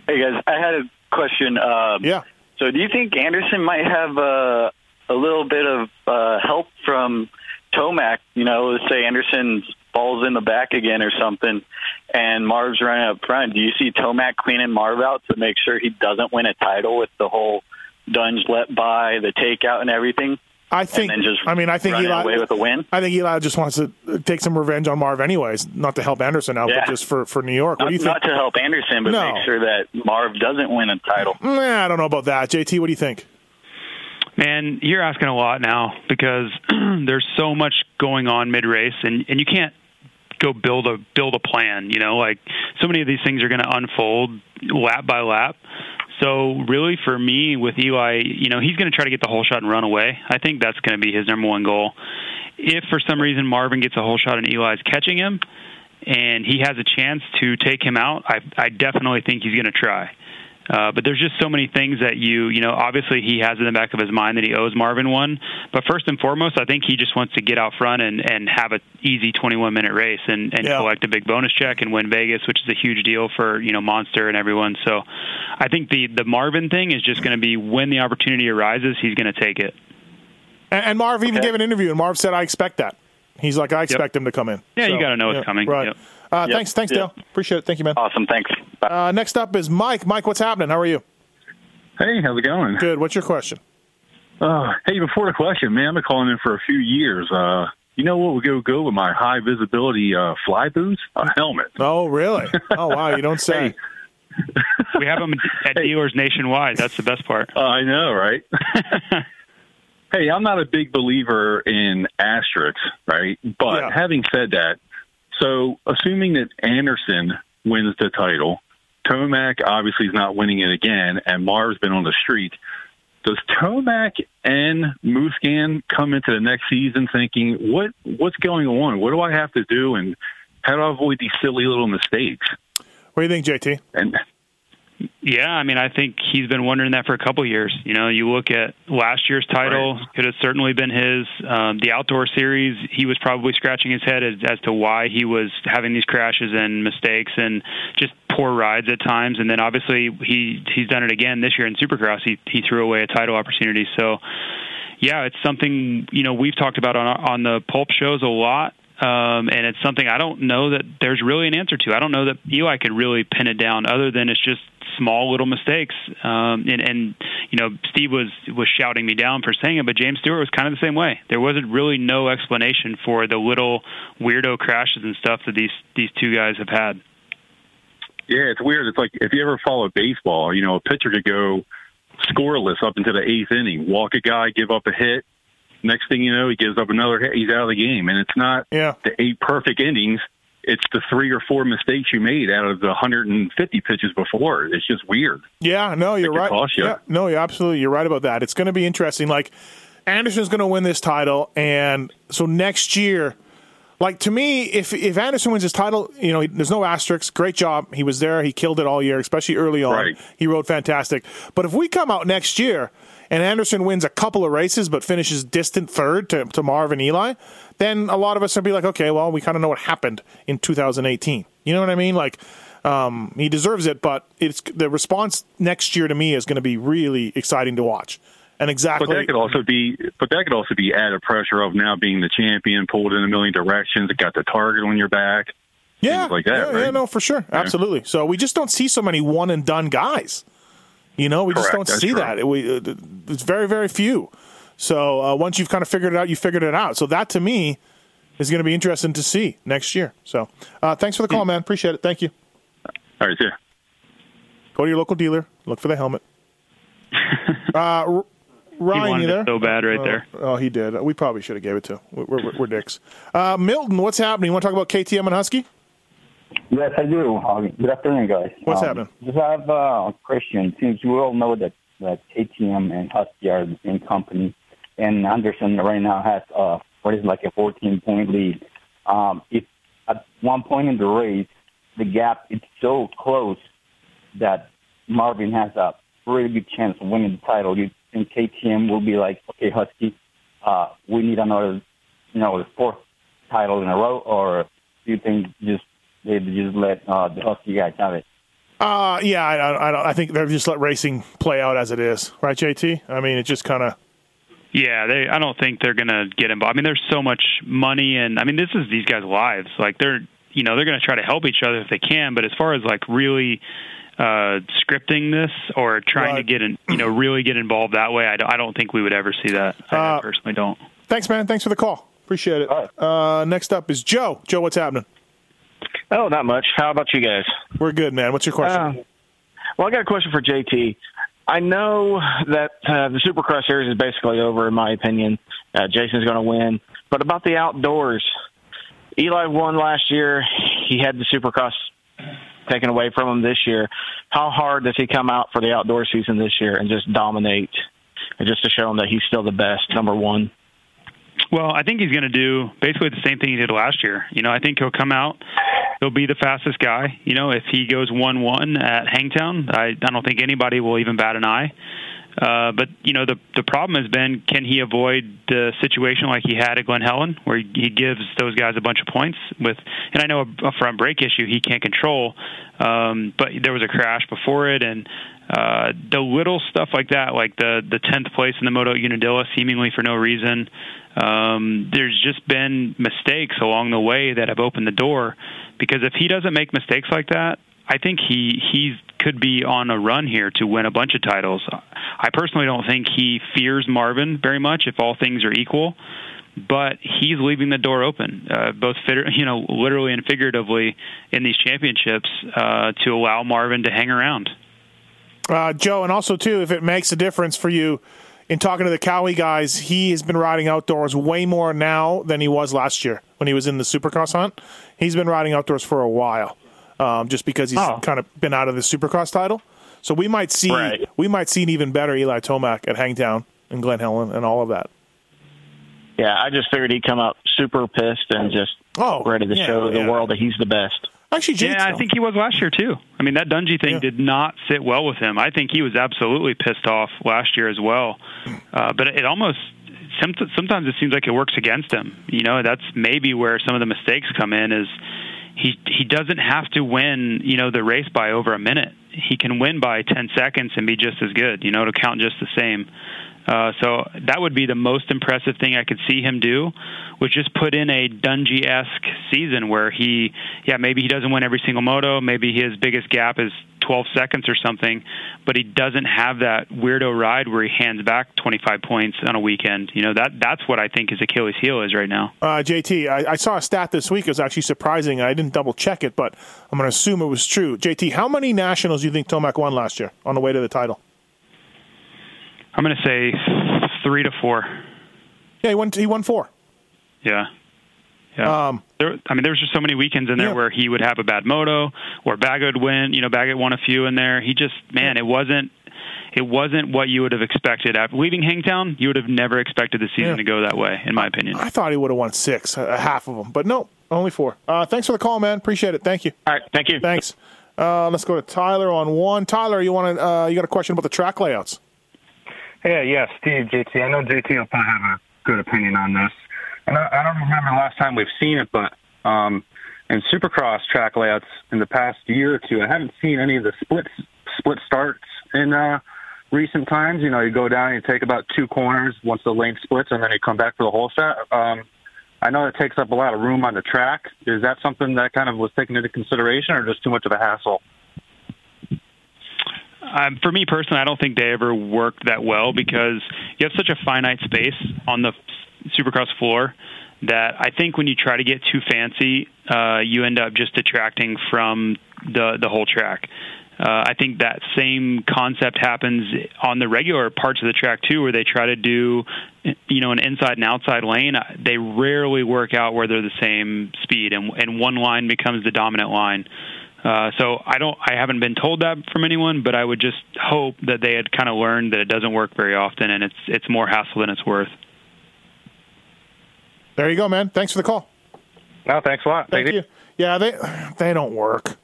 Hey guys, I had a question. Um, yeah. So, do you think Anderson might have a a little bit of uh, help from Tomac? You know, let's say Anderson falls in the back again or something, and Marv's running up front. Do you see Tomac cleaning Marv out to make sure he doesn't win a title with the whole Dunge let by, the takeout, and everything? I think. and then just I mean, I think Eli away with a win. I think Eli just wants to take some revenge on Marv, anyways. Not to help Anderson out, Yeah. but just for for New York. What Not, do you think? not to help Anderson, but No. make sure that Marv doesn't win a title. Nah, I don't know about that. JT, what do you think? Man, you're asking a lot now because there's so much going on mid race, and and you can't go build a build a plan. You know, like so many of these things are going to unfold lap by lap. So really, for me with Eli, you know, he's going to try to get the whole shot and run away. I think that's going to be his number one goal. If for some reason Marvin gets a whole shot and Eli's catching him, and he has a chance to take him out, I I definitely think he's going to try. Uh, but there's just so many things that you, you know, obviously he has in the back of his mind that he owes Marvin one. But first and foremost, I think he just wants to get out front and, and have a easy 21 minute race and, and Yeah. collect a big bonus check and win Vegas, which is a huge deal for, you know, Monster and everyone. So I think the, the Marvin thing is just going to be when the opportunity arises, he's going to take it. And, and Marv even gave an interview, and Marv said, "I expect that." He's like, "I expect him to come in." Yeah, you So, gotta know it's yeah, coming. Right. Yep. Uh, Yep. Thanks, thanks, Yep. Dale. Appreciate it. Thank you, man. Awesome. Thanks. Uh, next up is Mike. Mike, what's happening? How are you? Hey, how's it going? Good. What's your question? Uh, hey, before the question, man, I've been calling in for a few years. Uh, you know what would go good with my high visibility uh, fly boots? A helmet. Oh, really? Oh, wow. You don't say. We have them at dealers nationwide. That's the best part. I know, right? hey, I'm not a big believer in asterisks, right? But Yeah. having said that, so assuming that Anderson wins the title, Tomac obviously is not winning it again, and Marv's been on the street. Does Tomac and Muscan come into the next season thinking, what what's going on? What do I have to do, and how do I avoid these silly little mistakes? What do you think, JT? And Yeah, I mean, I think he's been wondering that for a couple of years. You know, you look at last year's title; could have certainly been his. Um, the outdoor series, he was probably scratching his head as, as to why he was having these crashes and mistakes and just poor rides at times. And then obviously he he's done it again this year in Supercross. He he threw away a title opportunity. So, yeah, it's something you know we've talked about on on the pulp shows a lot. Um, and it's something I don't know that there's really an answer to. I don't know that Eli could really pin it down, other than it's just small little mistakes. Um, and, and you know, Steve was was shouting me down for saying it, but James Stewart was kind of the same way. There wasn't really no explanation for the little weirdo crashes and stuff that these these two guys have had. Yeah, it's weird. It's like if you ever follow baseball, you know, a pitcher could go scoreless up into the eighth inning, walk a guy, give up a hit. Next thing you know, he gives up another hit. He's out of the game, and it's not Yeah. the eight perfect innings. It's the three or four mistakes you made out of the 150 pitches before. It's just weird. Yeah, no, you're right. you. Yeah, no, you're absolutely you're right about that. It's going to be interesting. Like Anderson's going to win this title, and so next year, like to me, if if Anderson wins his title, you know, there's no asterisks. Great job, he was there, he killed it all year, especially early on. Right. He rode fantastic. But if we come out next year and Anderson wins a couple of races but finishes distant third to, to Marvin Eli, then a lot of us will be like, okay, well, we kind of know what happened in 2018. You know what I mean? Like, um, he deserves it, but it's the response next year to me is going to be really exciting to watch. And exactly, But that could also be, but that could also be added pressure of now being the champion, pulled in a million directions, got the target on your back. yeah, like that, yeah, yeah, no, for sure, absolutely. So we just don't see so many one and done guys. You know, we just don't that's see right. that. We, uh, it's very, very few. So uh, once you've kind of figured it out, you figured it out. So that to me is going to be interesting to see next year. So uh, thanks for the call, man. Appreciate it. Thank you. All right, see ya. Go to your local dealer. Look for the helmet. uh, R- Ryan, wanted you it there? so bad right Oh, there. Oh, he did. We probably should have gave it to. We're, we're, we're dicks. Uh, Milton, what's happening? You want to talk about KTM and Husky? Yes, I do. Uh, good afternoon, guys. What's um, happening? Just have uh, a question. Since we all know that, that KTM and Husky are the same company, and Anderson right now has uh, what is like a 14 point lead. Um, if at one point in the race the gap is so close that Marvin has a really good chance of winning the title, you think KTM will be like, okay, Husky, uh, we need another, you know, the fourth title in a row, or do you think just they just let uh, the Husky guys have it? Uh, yeah, I, I, I, don't, I think they're just let racing play out as it is, right, JT? I mean, it just kind of. Yeah, they. I don't think they're gonna get involved. I mean, there's so much money, and I mean, this is these guys' lives. Like they're, you know, they're gonna try to help each other if they can. But as far as like really uh scripting this or trying to get in, you know, really get involved that way, I don't, I don't think we would ever see that. I Uh, personally don't. Thanks, man. Thanks for the call. Appreciate it. Uh, next up is Joe. Joe, what's happening? Oh, not much. How about you guys? We're good, man. What's your question? Uh, well, I got a question for JT. I know that uh, the Supercross series is basically over, in my opinion. Uh, Jason's going to win. But about the outdoors, Eli won last year. He had the Supercross taken away from him this year. How hard does he come out for the outdoor season this year and just dominate, and just to show him that he's still the best, number one? Well, I think he's going to do basically the same thing he did last year. You know, I think he'll come out. He'll be the fastest guy. You know, if he goes one-one at Hangtown, I, I don't think anybody will even bat an eye. Uh, but you know, the the problem has been, can he avoid the situation like he had at Glen Helen, where he, gives those guys a bunch of points with? And I know a, a front brake issue he can't control, um, but there was a crash before it, and uh, the little stuff like that, like the the tenth place in the Moto Unadilla, seemingly for no reason. Um, there's just been mistakes along the way that have opened the door. Because if he doesn't make mistakes like that, I think he he could be on a run here to win a bunch of titles. I personally don't think he fears Marvin very much if all things are equal, but he's leaving the door open, uh, both you know literally and figuratively in these championships uh, to allow Marvin to hang around. Uh, Joe, and also too, if it makes a difference for you in talking to the Kawi guys, he has been riding outdoors way more now than he was last year when he was in the Supercross hunt. He's been riding outdoors for a while, um, just because he's kind of been out of the Supercross title. So we might see Right. we might see an even better Eli Tomac at Hangtown and Glen Helen and all of that. Yeah, I just figured he'd come out super pissed and just oh, ready to yeah, show the yeah. world that he's the best. Actually, yeah, I think he was last year too. I mean, that Dungey thing did not sit well with him. I think he was absolutely pissed off last year as well. Uh, but it almost some- sometimes it seems like it works against him. You know, that's maybe where some of the mistakes come in. Is he he doesn't have to win you know the race by over a minute. He can win by ten seconds and be just as good. You know, to count just the same. Uh, so that would be the most impressive thing I could see him do, was just put in a Dungey esque season where he, yeah, maybe he doesn't win every single moto, maybe his biggest gap is 12 seconds or something, but he doesn't have that weirdo ride where he hands back 25 points on a weekend. You know that that's what I think his Achilles heel is right now. Uh, JT, I, I saw a stat this week. It was actually surprising. I didn't double check it, but I'm going to assume it was true. JT, how many nationals do you think Tomac won last year on the way to the title? I'm going to say three to four. Yeah, he won. He won four. Yeah. Yeah. Um, there, I mean, there was just so many weekends in there where he would have a bad moto, or Baggett would win. You know, Baggett won a few in there. He just, man, it wasn't, it wasn't what you would have expected. After leaving Hangtown, you would have never expected the season Yeah. to go that way, in my opinion. I thought he would have won six, uh, half of them, but no, only four. Uh, thanks for the call, man. Appreciate it. Thank you. All right, thank you. Thanks. Uh, let's go to Tyler on one. Tyler, you want to? Uh, you got a question about the track layouts? Yeah, yeah, Steve, JT. I know JT will probably have a good opinion on this. And I, I don't remember the last time we've seen it, but um, in Supercross track layouts in the past year or two, I haven't seen any of the split split starts in uh, recent times. You know, you go down, you take about two corners once the lane splits, and then you come back for the whole set. Um, I know it takes up a lot of room on the track. Is that something that kind of was taken into consideration, or just too much of a hassle? Um, for me personally, I don't think they ever worked that well because you have such a finite space on the Supercross floor that I think when you try to get too fancy, uh, you end up just detracting from the the whole track. Uh, I think that same concept happens on the regular parts of the track too, where they try to do, you know, an inside and outside lane. They rarely work out where they're the same speed, and and one line becomes the dominant line. Uh, Uh, so I don't, I haven't been told that from anyone, but I would just hope that they had kind of learned that it doesn't work very often, and it's it's more hassle than it's worth. There you go, man. Thanks for the call. No, thanks a lot. Thank you. Yeah, they they don't work.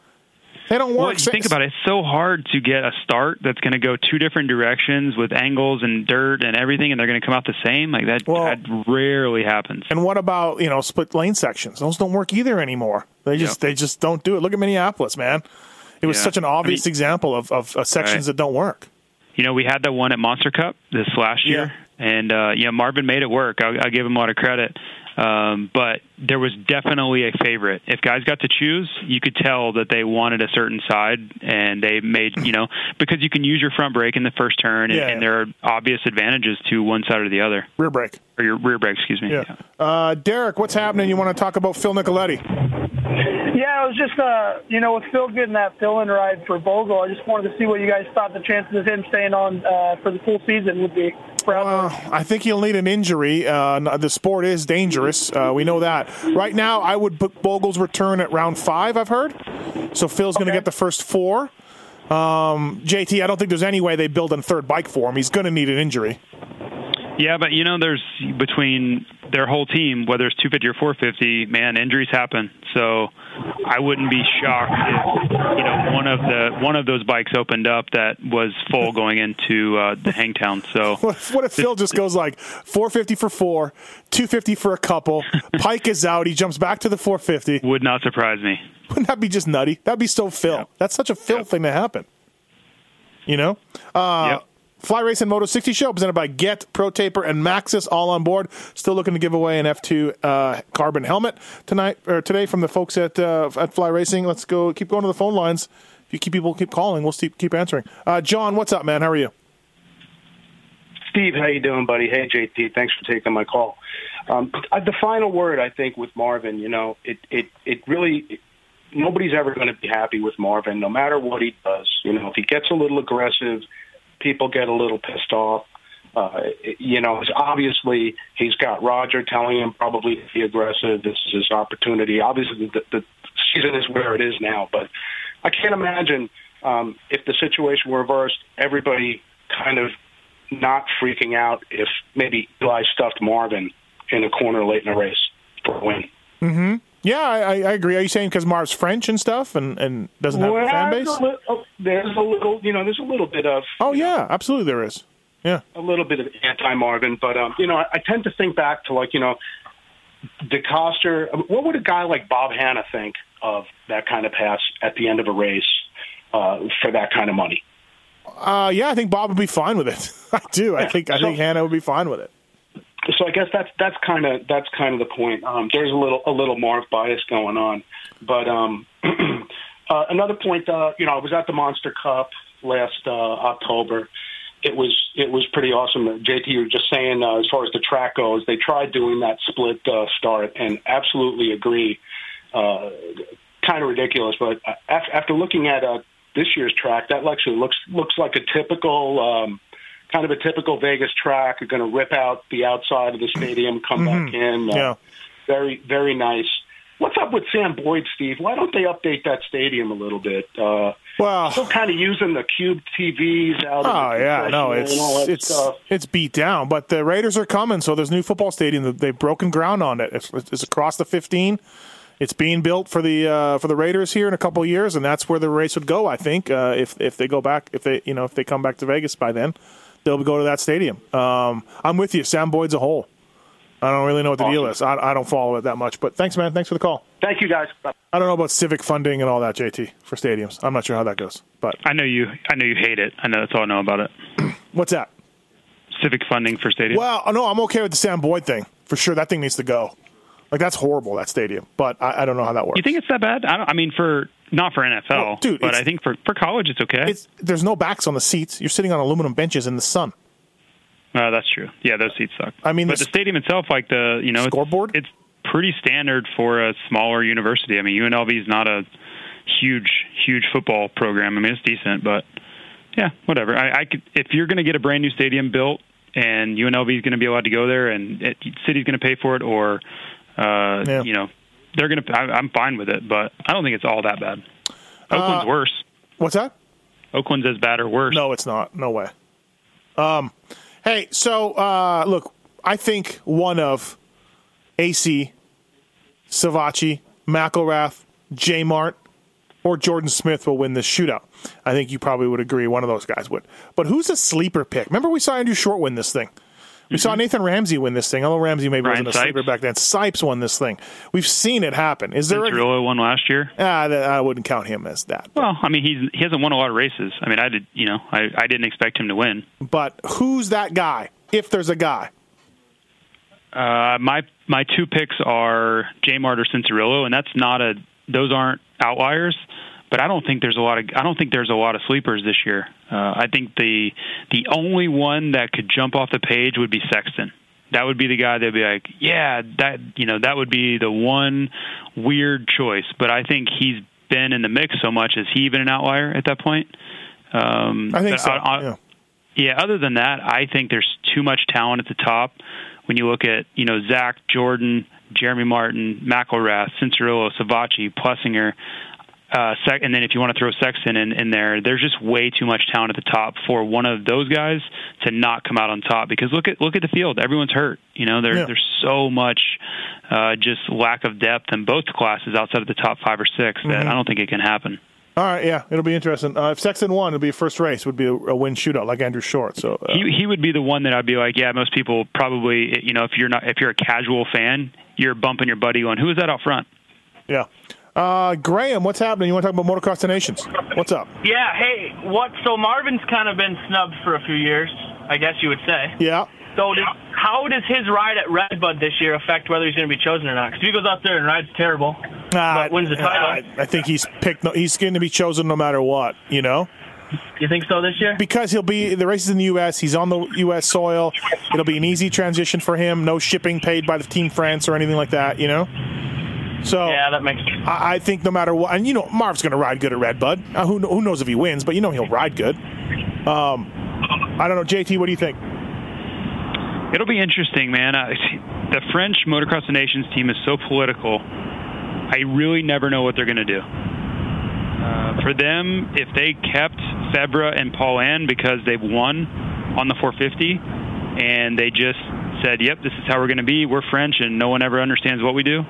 They don't Well, work. you think about it, it's so hard to get a start that's going to go two different directions with angles and dirt and everything, and they're going to come out the same. Like that, that rarely happens. And what about you know split lane sections? Those don't work either anymore. They just they just don't do it. Look at Minneapolis, man. It was Yeah. such an obvious I mean- example of, of uh, sections Right. that don't work. You know, we had that one at Monster Cup this last year, and uh, yeah, Marvin made it work. I'll, I'll give him a lot of credit. Um, but there was definitely a favorite. If guys got to choose, you could tell that they wanted a certain side, and they made you know because you can use your front brake in the first turn, and, Yeah. and there are obvious advantages to one side or the other. Rear brake or your rear brake, excuse me. Yeah. Uh, Derek, what's happening? You want to talk about Phil Nicoletti? Yeah, it was just, uh, you know, with Phil getting that fill-in ride for Bogle, I just wanted to see what you guys thought the chances of him staying on uh, for the full season would be. Uh, I think he'll need an injury. Uh, the sport is dangerous. Uh, we know that. Right now, I would book Bogle's return at round five, I've heard. So Phil's going to get the first four. Um, JT, I don't think there's any way they build a third bike for him. He's going to need an injury. Yeah, but you know, there's between their whole team, whether it's 250 or 450, man, injuries happen. So I wouldn't be shocked if you know one of the one of those bikes opened up that was full going into uh, the Hangtown. So What if, what if Phil just goes like 450 for four, 250 for a couple, Peick is out, he jumps back to the 450? would not surprise me. Wouldn't that be just nutty? That'd be so Phil. That's such a Phil thing to happen. You know? Uh, Fly Racing Moto 60 show presented by Get, Pro Taper, and Maxxis all on board. Still looking to give away an F2 uh, carbon helmet tonight or today from the folks at uh, at Fly Racing. Let's go. Keep going to the phone lines. If you keep people keep calling, we'll keep keep answering. Uh, John, what's up, man? How are you? Steve, how you doing, buddy? Hey, JT, thanks for taking my call. Um, the final word, I think, with Marvin, you know, it it it really nobody's ever going to be happy with Marvin, no matter what he does. You know, if he gets a little aggressive, people get a little pissed off. Uh, you know, obviously he's got Roger telling him probably to be aggressive. This is his opportunity. Obviously, the, the season is where it is now, but I can't imagine um, if the situation were reversed, everybody kind of not freaking out if maybe Eli stuffed Marvin in a corner late in the race for a win. Mm-hmm. Yeah, I, I agree. Are you saying because Marv's French and stuff and, and doesn't have a fan base? a li- oh, there's a little, you know, there's a little bit of Oh yeah, absolutely there is. Yeah. a little bit of anti-Marvin, but um, you know, I, I tend to think back to like you know, DeCoster. What would a guy like Bob Hanna think of that kind of pass at the end of a race uh, for that kind of money? Uh, yeah, I think Bob would be fine with it. I do. I think I think Hanna would be fine with it. So I guess that's that's kind of that's kind of the point. Um, there's a little a little Marv bias going on, but um, uh, another point. Uh, you know, I was at the Monster Cup last uh, October. It was it was pretty awesome. JT, you were just saying uh, as far as the track goes, they tried doing that split uh, start, and absolutely agree. Uh, kind of ridiculous, but uh, after looking at uh, this year's track, that actually looks looks like a typical. Um, kind of a typical Vegas track. You're going to rip out the outside of the stadium, come back in. Uh, Yeah. very very nice. What's up with Sam Boyd, Steve? Why don't they update that stadium a little bit? Uh, well, still kind of using the cube TVs out. Oh of the yeah, no, it's and all that it's stuff. it's beat down, but the Raiders are coming. So there's a new football stadium. that They've broken ground on it. It's, it's across the 15. It's being built for the uh, for the Raiders here in a couple of years, and that's where the race would go. I think uh, if if they go back, if they you know if they come back to Vegas by then, they'll go to that stadium. Um, I'm with you. Sam Boyd's a hole. I don't really know what the deal is. I, I don't follow it that much, but thanks, man. Thanks for the call. Thank you, guys. Bye. I don't know about civic funding and all that, JT, for stadiums. I'm not sure how that goes, but I know you. I know you hate it. I know that's all I know about it. what's that? Civic funding for stadiums. Well, no, I'm okay with the Sam Boyd thing for sure. That thing needs to go. Like that's horrible. That stadium, but I, I don't know how that works. You think it's that bad? I, don't, I mean, for not for NFL, Well, dude, but I think for for college it's okay. It's there's no backs on the seats. You're sitting on aluminum benches in the sun. Uh, that's true. Yeah, those seats suck. I mean, but the the stadium itself, like the you know scoreboard, it's, it's pretty standard for a smaller university. I mean, UNLV is not a huge, huge football program. I mean, it's decent, but yeah, whatever. I, I could if you're going to get a brand new stadium built and UNLV is going to be allowed to go there, and it, city's going to pay for it, or uh, you know, they're going to. I'm fine with it, but I don't think it's all that bad. Oakland's Uh, worse. What's that? Oakland's as bad or worse. No, it's not. No way. Um, hey, so uh, look, I think one of AC, Savatgy, McElrath, J Mart, or Jordon Smith will win this shootout. I think you probably would agree one of those guys would. But who's a sleeper pick? Remember we saw Andrew Short win this thing. We saw Nathan Ramsey win this thing. Although Ramsey maybe Mm-hmm. Wasn't a sleeper Sipes. back then. Sipes won this thing. We've seen it happen. Is there? A, Cirillo won last year. ah, I wouldn't count him as that. Well, I mean, he's he hasn't won a lot of races. I mean, I did, you know, I I didn't expect him to win. But who's that guy? If there's a guy, Uh, my my two picks are J Mart or Cianciarulo, and that's not a those aren't outliers. But I don't think there's a lot of I don't think there's a lot of sleepers this year. Uh, I think the the only one that could jump off the page would be Sexton. That would be the guy that'd be like, yeah, that you know that would be the one weird choice. But I think he's been in the mix so much. Is he even an outlier at that point? Um, I think so. I- I- yeah. yeah, other than that, I think there's too much talent at the top. When you look at, you know, Zach, Jordon, Jeremy Martin, McElrath, Cianciarulo, Savatgy, Plessinger, uh, sec- and then if you want to throw Sexton in, in there, there's just way too much talent at the top for one of those guys to not come out on top. Because look at look at the field, everyone's hurt. You know, there, Yeah. there's so much uh, just lack of depth in both classes outside of the top five or 6 that Mhm. I don't think it can happen. All right, yeah, it'll be interesting. Uh, if Sexton won, it'd be a first race. Would be a, a win shootout like Andrew Short. So uh, he he would be the one that I'd be like, yeah, most people probably, you know, if you're not if you're a casual fan, you're bumping your buddy on who is that out front? yeah. Uh, Graham, what's happening? You want to talk about Motocross the Nations? What's up? Yeah, hey, what? So Marvin's kind of been snubbed for a few years, I guess you would say. Yeah. So how does his ride at Redbud this year affect whether he's going to be chosen or not? Because if he goes out there and rides terrible, but wins the title, I, I think he's picked. No, he's going to be chosen no matter what. You know. You think so this year? Because he'll be the races in the U.S. He's on the U.S. soil. It'll be an easy transition for him. No shipping paid by the Team France or anything like that. You know. So yeah, that makes. I, I think no matter what, and you know, Marv's going to ride good at Redbud. Uh, who who knows if he wins, but you know he'll ride good. Um, I don't know, JT. What do you think? It'll be interesting, man. Uh, the French Motocross of Nations team is so political. I really never know what they're going to do. Uh, for them, if they kept Febvre and Paulin because they've won on the 450, and they just said, "Yep, this is how we're going to be. We're French, and no one ever understands what we do,"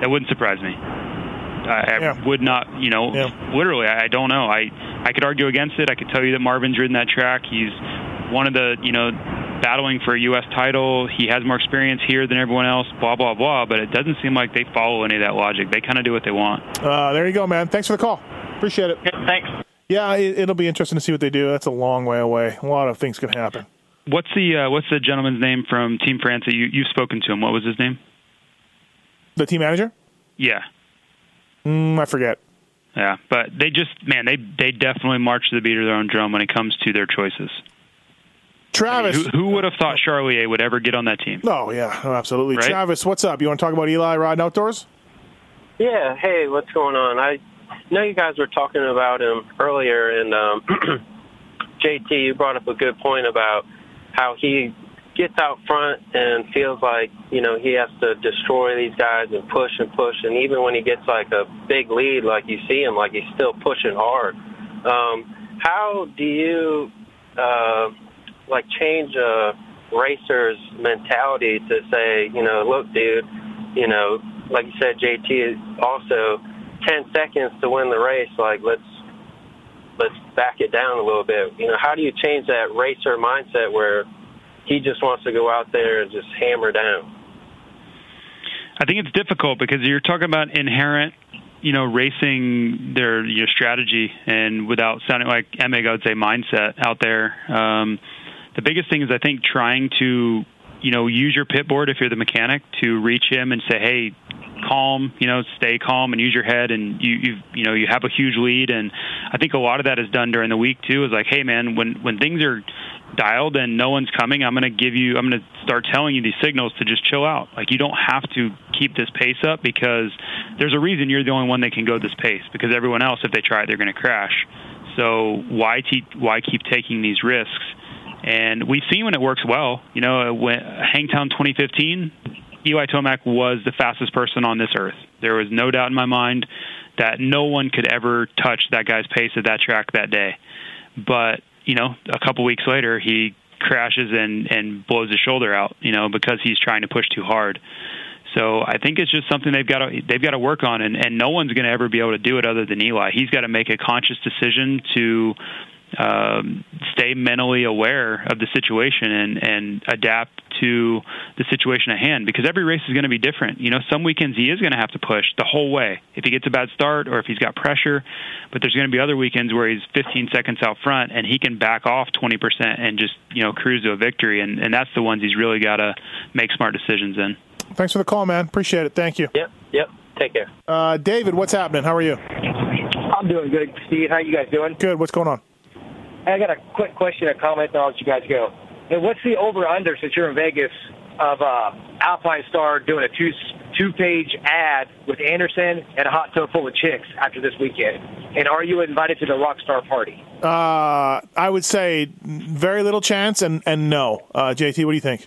that wouldn't surprise me. I, I would not, you know, literally, I, I don't know. I I could argue against it. I could tell you that Marvin's ridden that track. He's one of the, you know, battling for a U.S. title. He has more experience here than everyone else. Blah blah blah. But it doesn't seem like they follow any of that logic. They kind of do what they want. Uh, there you go, man. Thanks for the call. Appreciate it. thanks. Yeah, it, it'll be interesting to see what they do. That's a long way away. A lot of things could happen. What's the uh, what's the gentleman's name from Team France that you you've spoken to him? What was his name? The team manager? Yeah. Mm, I forget. Yeah, but they just man, they they definitely march to the beat of their own drum when it comes to their choices. Travis, who, who would have thought Charlier would ever get on that team? Oh yeah, oh, absolutely. Right? Travis, what's up? You want to talk about Eli riding outdoors? Yeah, hey, what's going on? I know you guys were talking about him earlier, and um, JT, you brought up a good point about how he gets out front and feels like you know he has to destroy these guys and push and push, and even when he gets like a big lead, like you see him, like he's still pushing hard. Um, how do you uh, like change a racer's mentality to say, you know, look, dude, you know, like you said, JT is also ten seconds to win the race. Like let's let's back it down a little bit. You know, how do you change that racer mindset where he just wants to go out there and just hammer down? I think it's difficult because you're talking about inherent, you know, racing their your strategy, and without sounding like Emig, I would say mindset out there. Um, the biggest thing is I think trying to, you know, use your pit board if you're the mechanic to reach him and say, hey, calm, you know, stay calm and use your head and you you you know, you have a huge lead and I think a lot of that is done during the week too is like, hey man, when when things are dialed and no one's coming, I'm going to give you I'm going to start telling you these signals to just chill out. Like you don't have to keep this pace up because there's a reason you're the only one that can go this pace because everyone else if they try it they're going to crash. So why te- why keep taking these risks? And we've seen when it works well. You know, when Hangtown 2015, Eli Tomac was the fastest person on this earth. There was no doubt in my mind that no one could ever touch that guy's pace at that track that day. But you know, a couple weeks later, he crashes and and blows his shoulder out. You know, because he's trying to push too hard. So I think it's just something they've got to they've got to work on, and, and no one's going to ever be able to do it other than Eli. He's got to make a conscious decision to um, stay mentally aware of the situation and, and adapt to the situation at hand because every race is going to be different. You know, some weekends he is going to have to push the whole way if he gets a bad start or if he's got pressure, but there's going to be other weekends where he's 15 seconds out front and he can back off 20% and just, you know, cruise to a victory. And, and that's the ones he's really got to make smart decisions in. Thanks for the call, man. Appreciate it. Thank you. Yep. Yep. Take care. Uh, David, what's happening? How are you? I'm doing good, Steve. How you guys doing? Good. What's going on? I got a quick question, a comment, and I'll let you guys go. And what's the over/under since you're in Vegas of uh, Alpine Star doing a two two page ad with Anderson and a hot tub full of chicks after this weekend? And are you invited to the Rockstar party? Uh, I would say very little chance and, and no. Uh, JT, what do you think?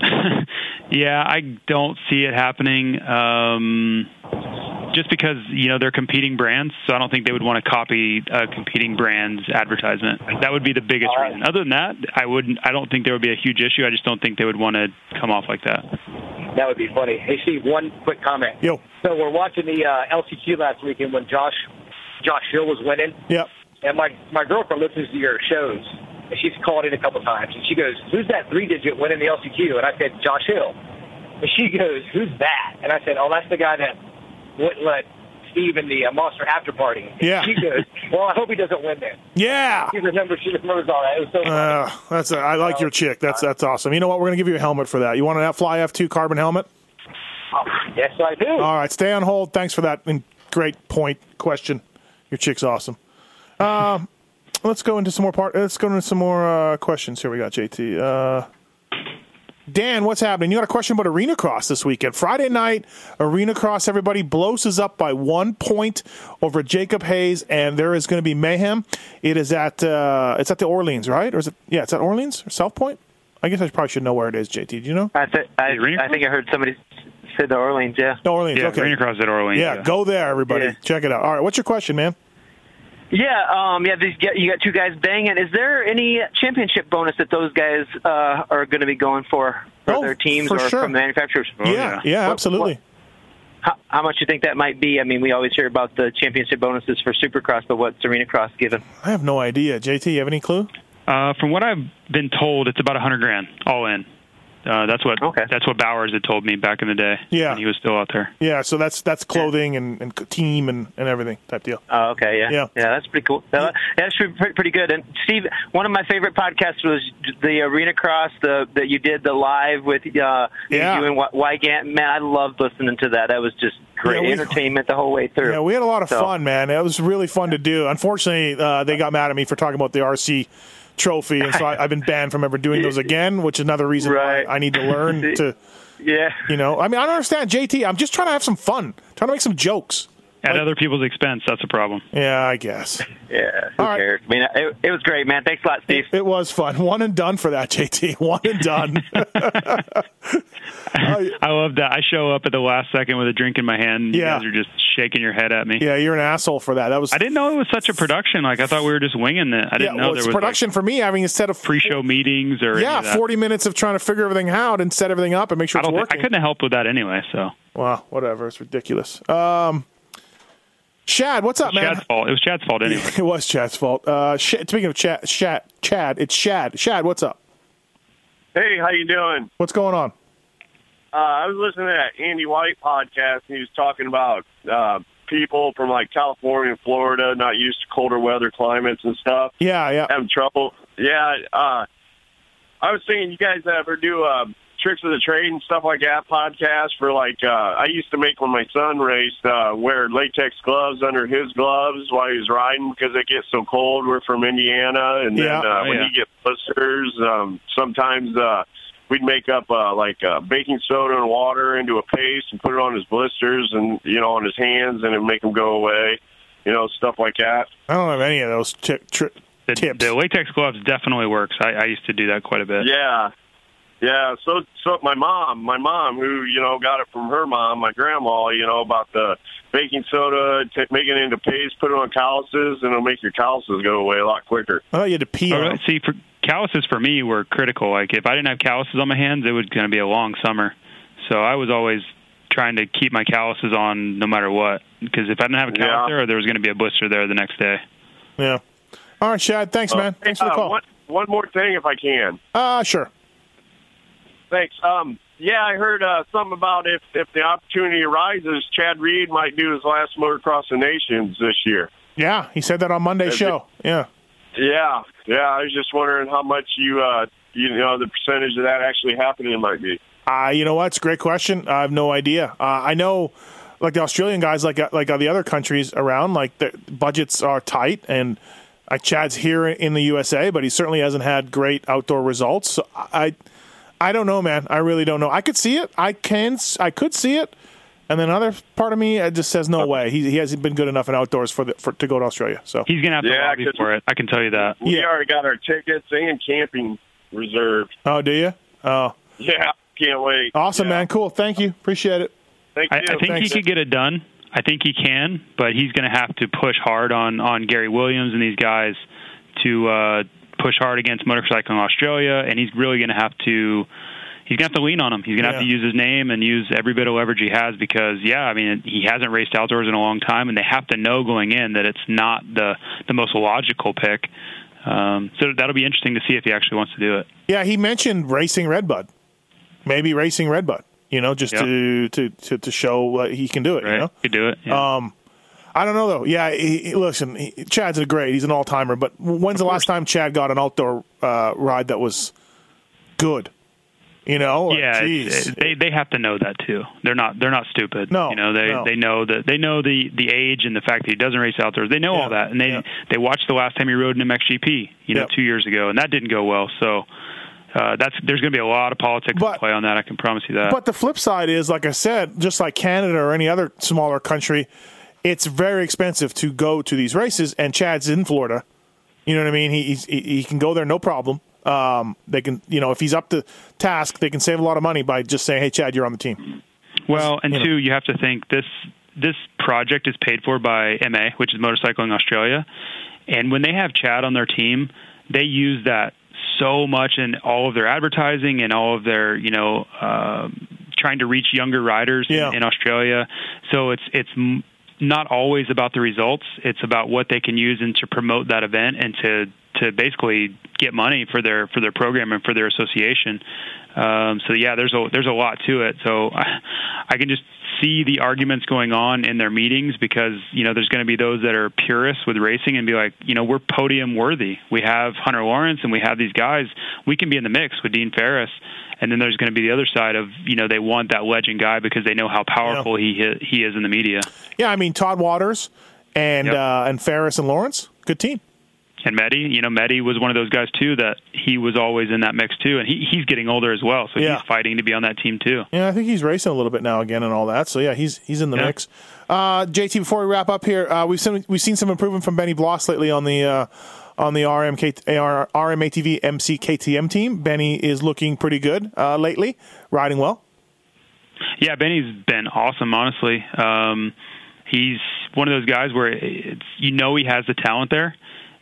Yeah, I don't see it happening. Um, just because you know they're competing brands, so I don't think they would want to copy a competing brand's advertisement. That would be the biggest reason. Other than that, I wouldn't. I don't think there would be a huge issue. I just don't think they would want to come off like that. That would be funny. Hey, Steve, one quick comment. Yo. So we're watching the uh, LCQ last weekend when Josh Josh Hill was winning. Yep. And my my girlfriend listens to your shows, and she's called in a couple times, and she goes, "Who's that three digit winning the LCQ?" And I said, "Josh Hill." And she goes, "Who's that?" And I said, "Oh, that's the guy that wouldn't let Steve in the uh, Monster After Party." Yeah. She goes, "Well, I hope he doesn't win then." Yeah. She remembers. She remembers all that. It was so. Uh, that's a, I like your chick. That's that's awesome. You know what? We're going to give you a helmet for that. You want an Fly F2 carbon helmet? yes, I do. All right, stay on hold. Thanks for that and great point question. Your chick's awesome. Um, let's go into some more part. Let's go into some more uh, questions. Here we got JT. Dan, what's happening? You got a question about Arena Cross this weekend. Friday night, Arena Cross, everybody blows us up by one point over Jacob Hayes, and there is going to be mayhem. It is at uh, it's at the Orleans, right? Or is it? Yeah, it's at Orleans or South Point. I guess I probably should know where it is. JT, do you know? I, th- I, I think I heard somebody say the Orleans. Yeah. The Orleans. Yeah, okay. Arena Cross at Orleans. Yeah, go there, everybody. Yeah. Check it out. All right, what's your question, man? Yeah, um, yeah. These, you got two guys banging. Is there any championship bonus that those guys uh, are going to be going for for their teams Oh, for or sure. from the manufacturers? yeah, yeah, What- absolutely. what- how, how much do you think that might be? I mean, we always hear about the championship bonuses for Supercross, but what's Arena Cross given? I have no idea. JT, you have any clue? Uh, from what I've been told, it's about a hundred grand all in. Uh, that's what that's what Bowers had told me back in the day. Yeah. when he was still out there. Yeah, so that's that's clothing and, and team and, and everything type deal. Oh, okay, yeah, Yeah. that's pretty cool. Uh, that's pretty, pretty good. And Steve, one of my favorite podcasts was the Arena Cross, the that you did the live with uh, Yeah. you and Wy- Weigandt. Man, I loved listening to that. That was just great Yeah, we- entertainment the whole way through. Yeah, we had a lot of So- fun, man. It was really fun to do. Unfortunately, uh, they got mad at me for talking about the RC trophy, and so I, I've been banned from ever doing those again, which is another reason why I need to learn to. Yeah. You know, I mean, I don't understand, JT. I'm just trying to have some fun, trying to make some jokes. At other people's expense. That's a problem. Yeah, I guess. Yeah, who cares? I mean, it, it was great, man. Thanks a lot, Steve. It was fun. One and done for that, JT. One and done. I love that. I show up at the last second with a drink in my hand. And Yeah. You guys are just shaking your head at me. yeah, you're an asshole for that. That was. I didn't know it was such a production. Like I thought we were just winging it. I didn't yeah, know well, there it's was production for me having instead of pre-show meetings or yeah, 40 minutes of trying to figure everything out and set everything up and make sure I it's don't. Think, working. I couldn't have helped with that anyway. So Wow, whatever. It's ridiculous. Um, Shad, what's up, man? Chad's fault. It was Chad's fault anyway. it was Chad's fault. Uh, Sh- speaking of Chad, Chad, Chad, it's Shad. Shad, what's up? Hey, how you doing? What's going on? Uh, I was listening to that Andy White podcast, and he was talking about uh, people from like California and Florida not used to colder weather climates and stuff. Yeah, yeah. Having trouble. Yeah. Uh, I was thinking, you guys ever do uh, tricks of the trade and stuff like that podcast for like uh, I used to make when my son raced uh, wear latex gloves under his gloves while he was riding because it gets so cold. We're from Indiana, and Yeah. then uh, Oh, when yeah. you get blisters, um, sometimes. Uh, we'd make up uh, like uh, baking soda and water into a paste and put it on his blisters and you know on his hands and it'd make them go away. You know stuff like that. I don't have any of those ti- tri- the, tips. the latex gloves definitely works. I, I used to do that quite a bit. Yeah, yeah. So so my mom, my mom who you know got it from her mom, my grandma. You know about the baking soda, t- make it into paste, put it on calluses, and it'll make your calluses go away a lot quicker. Oh, you had to pee. On really? See, for calluses for me were critical. Like if I didn't have calluses on my hands, it was going to be a long summer. So I was always trying to keep my calluses on no matter what. Because if I didn't have a callus Yeah. there, there was going to be a blister there the next day. Yeah. All right, Shad. Thanks, man. Uh, Thanks for the uh, call. One, one more thing, if I can. Uh, sure. Thanks. Um, yeah, I heard uh, something about if if the opportunity arises, Chad Reed might do his last motocross of nations this year. Yeah, he said that on Monday's Is show. Yeah. Yeah, yeah. I was just wondering how much you uh, you know the percentage of that actually happening might be. Uh, you know what? It's a great question. I have no idea. Uh, I know, like the Australian guys, like like the other countries around, like the budgets are tight, and like Chad's here in the USA, but he certainly hasn't had great outdoor results. So I, I don't know, man. I really don't know. I could see it. I can. I could see it, and then another part of me uh, just says no way. He, he hasn't been good enough in outdoors for the for to go to Australia. So He's going to have to Yeah, lobby 'cause- for it. I can tell you that. We already got our tickets and camping reserved. Oh, do you? Oh, Yeah, can't wait. awesome, man. Cool. Thank you. Appreciate it. Thank I, you. I think Thanks. he could get it done. I think he can, but he's going to have to push hard on on Gary Williams and these guys to uh, push hard against motorcycling Australia, and he's really going to have to. He's to have to lean on him. He's going to have to use his name and use every bit of leverage he has because, yeah, I mean, he hasn't raced outdoors in a long time, and they have to know going in that it's not the the most logical pick. Um, so that'll be interesting to see if he actually wants to do it. Yeah, he mentioned racing Redbud, maybe racing Redbud. You know, just Yep. to, to to to show he can do it. You know, Could do it. Um, I don't know though. Yeah, he, he- listen, he, Chad's a great. He's an all timer. But when's the last time Chad got an outdoor uh, ride that was good? You know, yeah, it- they they have to know that too. They're not they're not stupid. No, you know they no. they know that they know the the age and the fact that he doesn't race outdoors. They know all that, and they they watched the last time he rode in MXGP, you know, Yep. two years ago, and that didn't go well. So uh, that's there's going to be a lot of politics at play on that. I can promise you that. But the flip side is, like I said, just like Canada or any other smaller country, it's very expensive to go to these races. And Chad's in Florida. You know what I mean? He he, he can go there no problem. Um, they can, you know, if he's up to task, they can save a lot of money by just saying, "Hey, Chad, you're on the team." Well, and you know. two, you have to think this this project is paid for by MA, which is Motorcycling Australia, and when they have Chad on their team, they use that so much in all of their advertising and all of their you know um trying to reach younger riders Yeah. in, in Australia. So it's it's not always about the results; it's about what they can use and to promote that event and to to basically get money for their for their program and for their association. Um, so yeah, there's a there's a lot to it. So I, I can just see the arguments going on in their meetings because you know there's going to be those that are purists with racing and be like, you know, we're podium worthy. We have Hunter Lawrence and we have these guys. We can be in the mix with Dean Ferris. And then there's going to be the other side of you know they want that legend guy because they know how powerful he he is in the media. Yeah, I mean Todd Waters and Yep. uh, and Ferris and Lawrence, good team. And Medi, you know, Medi was one of those guys too that he was always in that mix too, and he, he's getting older as well, so Yeah. he's fighting to be on that team too. Yeah, I think he's racing a little bit now again and all that. So yeah, he's he's in the Yeah. mix. Uh, JT, before we wrap up here, uh, we've seen we've seen some improvement from Benny Bloss lately on the uh, on the RMK, AR, RMATV MC KTM team. Benny is looking pretty good uh, lately, riding well. Yeah, Benny's been awesome, honestly. Um, he's one of those guys where it's, you know he has the talent there,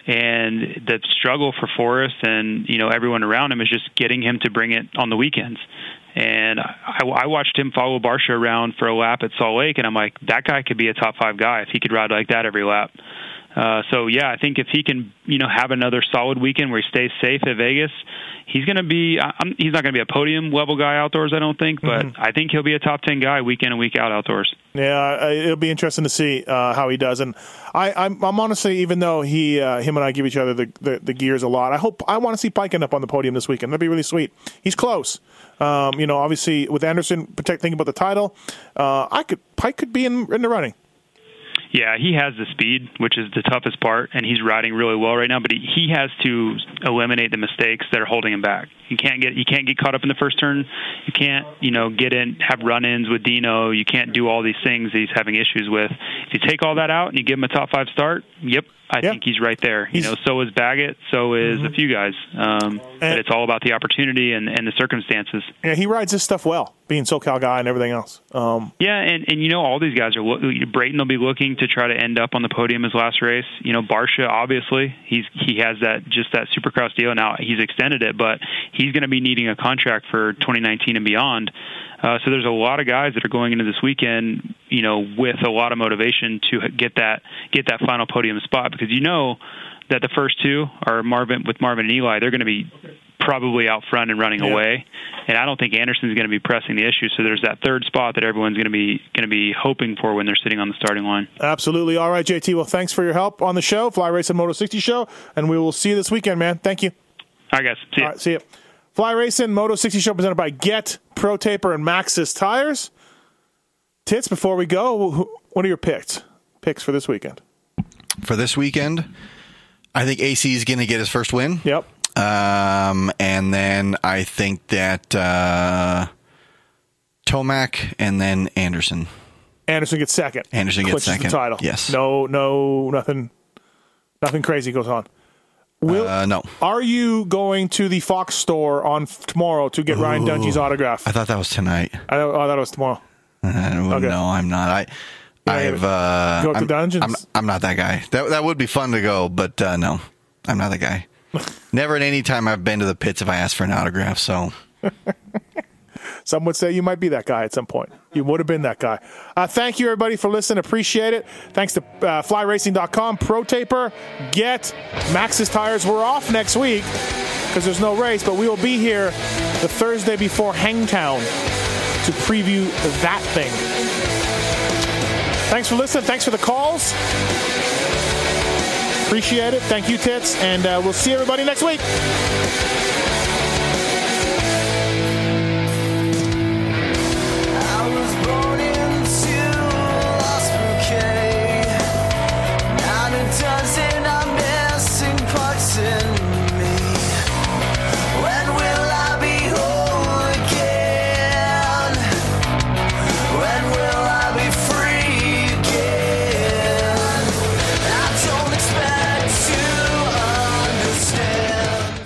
and the struggle for Forrest and you know everyone around him is just getting him to bring it on the weekends. And I, I watched him follow Barcia around for a lap at Salt Lake, and I'm like, that guy could be a top five guy if he could ride like that every lap. Uh, so yeah, I think if he can, you know, have another solid weekend where he stays safe at Vegas, he's going to be. I'm, he's not going to be a podium level guy outdoors, I don't think, but I think he'll be a top ten guy week in and week out outdoors. Yeah, it'll be interesting to see uh, how he does. And I, I'm, I'm honestly, even though he, uh, him and I give each other the, the, the gears a lot, I hope I want to see Peick end up on the podium this weekend. That'd be really sweet. He's close. Um, you know, obviously with Anderson protect, thinking about the title, uh, I could Peick could be in, in the running. Yeah, he has the speed, which is the toughest part, and he's riding really well right now. But he, he has to eliminate the mistakes that are holding him back. You can't get you can't get caught up in the first turn. You can't you know get in have run-ins with Dino. You can't do all these things that he's having issues with. If you take all that out and you give him a top five start, yep, I think he's right there. You know, so is Baggett, so is a few guys. Um, but it's all about the opportunity and, and the circumstances. Yeah, he rides this stuff well, being SoCal guy and everything else. Um, Yeah, and and you know all these guys are look, Brayton will be looking to try to end up on the podium his last race. You know Barcia obviously he's he has that just that Supercross deal now. He's extended it, but he's going to be needing a contract for 2019 and beyond. Uh, so there's a lot of guys that are going into this weekend, you know, with a lot of motivation to get that get that final podium spot because you know that the first two are Marvin with Marvin and Eli. They're going to be probably out front and running Yeah. away, and I don't think Anderson's going to be pressing the issue. So there's that third spot that everyone's going to be going to be hoping for when they're sitting on the starting line. absolutely. All right, JT. Well, thanks for your help on the show, Fly Racing Moto 60 show, and we will see you this weekend, man. Thank you. All right, guys. See All right, see you. Fly Racing Moto 60 show presented by Get Pro Taper and Maxxis Tires. Tits. Before we go, what are your picks? Picks for this weekend? for this weekend. I think AC is going to get his first win. Yep. Um, and then I think that uh, Tomac and then Anderson. Anderson gets second. Anderson gets Clinches second. Title. Yes. No, no, nothing, nothing crazy goes on. Will, uh, no. Are you going to the Fox store on f- tomorrow to get Ryan Ooh. Dungey's autograph? I thought that was tonight. I, oh, I thought it was tomorrow. Uh, Okay. No, I'm not. I. I've uh, Go to I'm, dungeons? I'm, I'm not that guy. That that would be fun to go, but uh, no, I'm not that guy. Never at any time I've been to the pits if I asked for an autograph. So Some would say you might be that guy at some point. You would have been that guy. Uh, thank you, everybody, for listening. Appreciate it. Thanks to uh, flyracing.com, Pro Taper, Get, Maxxis Tires. We're off next week because there's no race, but we will be here the Thursday before Hangtown to preview that thing. Thanks for listening. Thanks for the calls. Appreciate it. Thank you, Tits. And uh, we'll see everybody next week.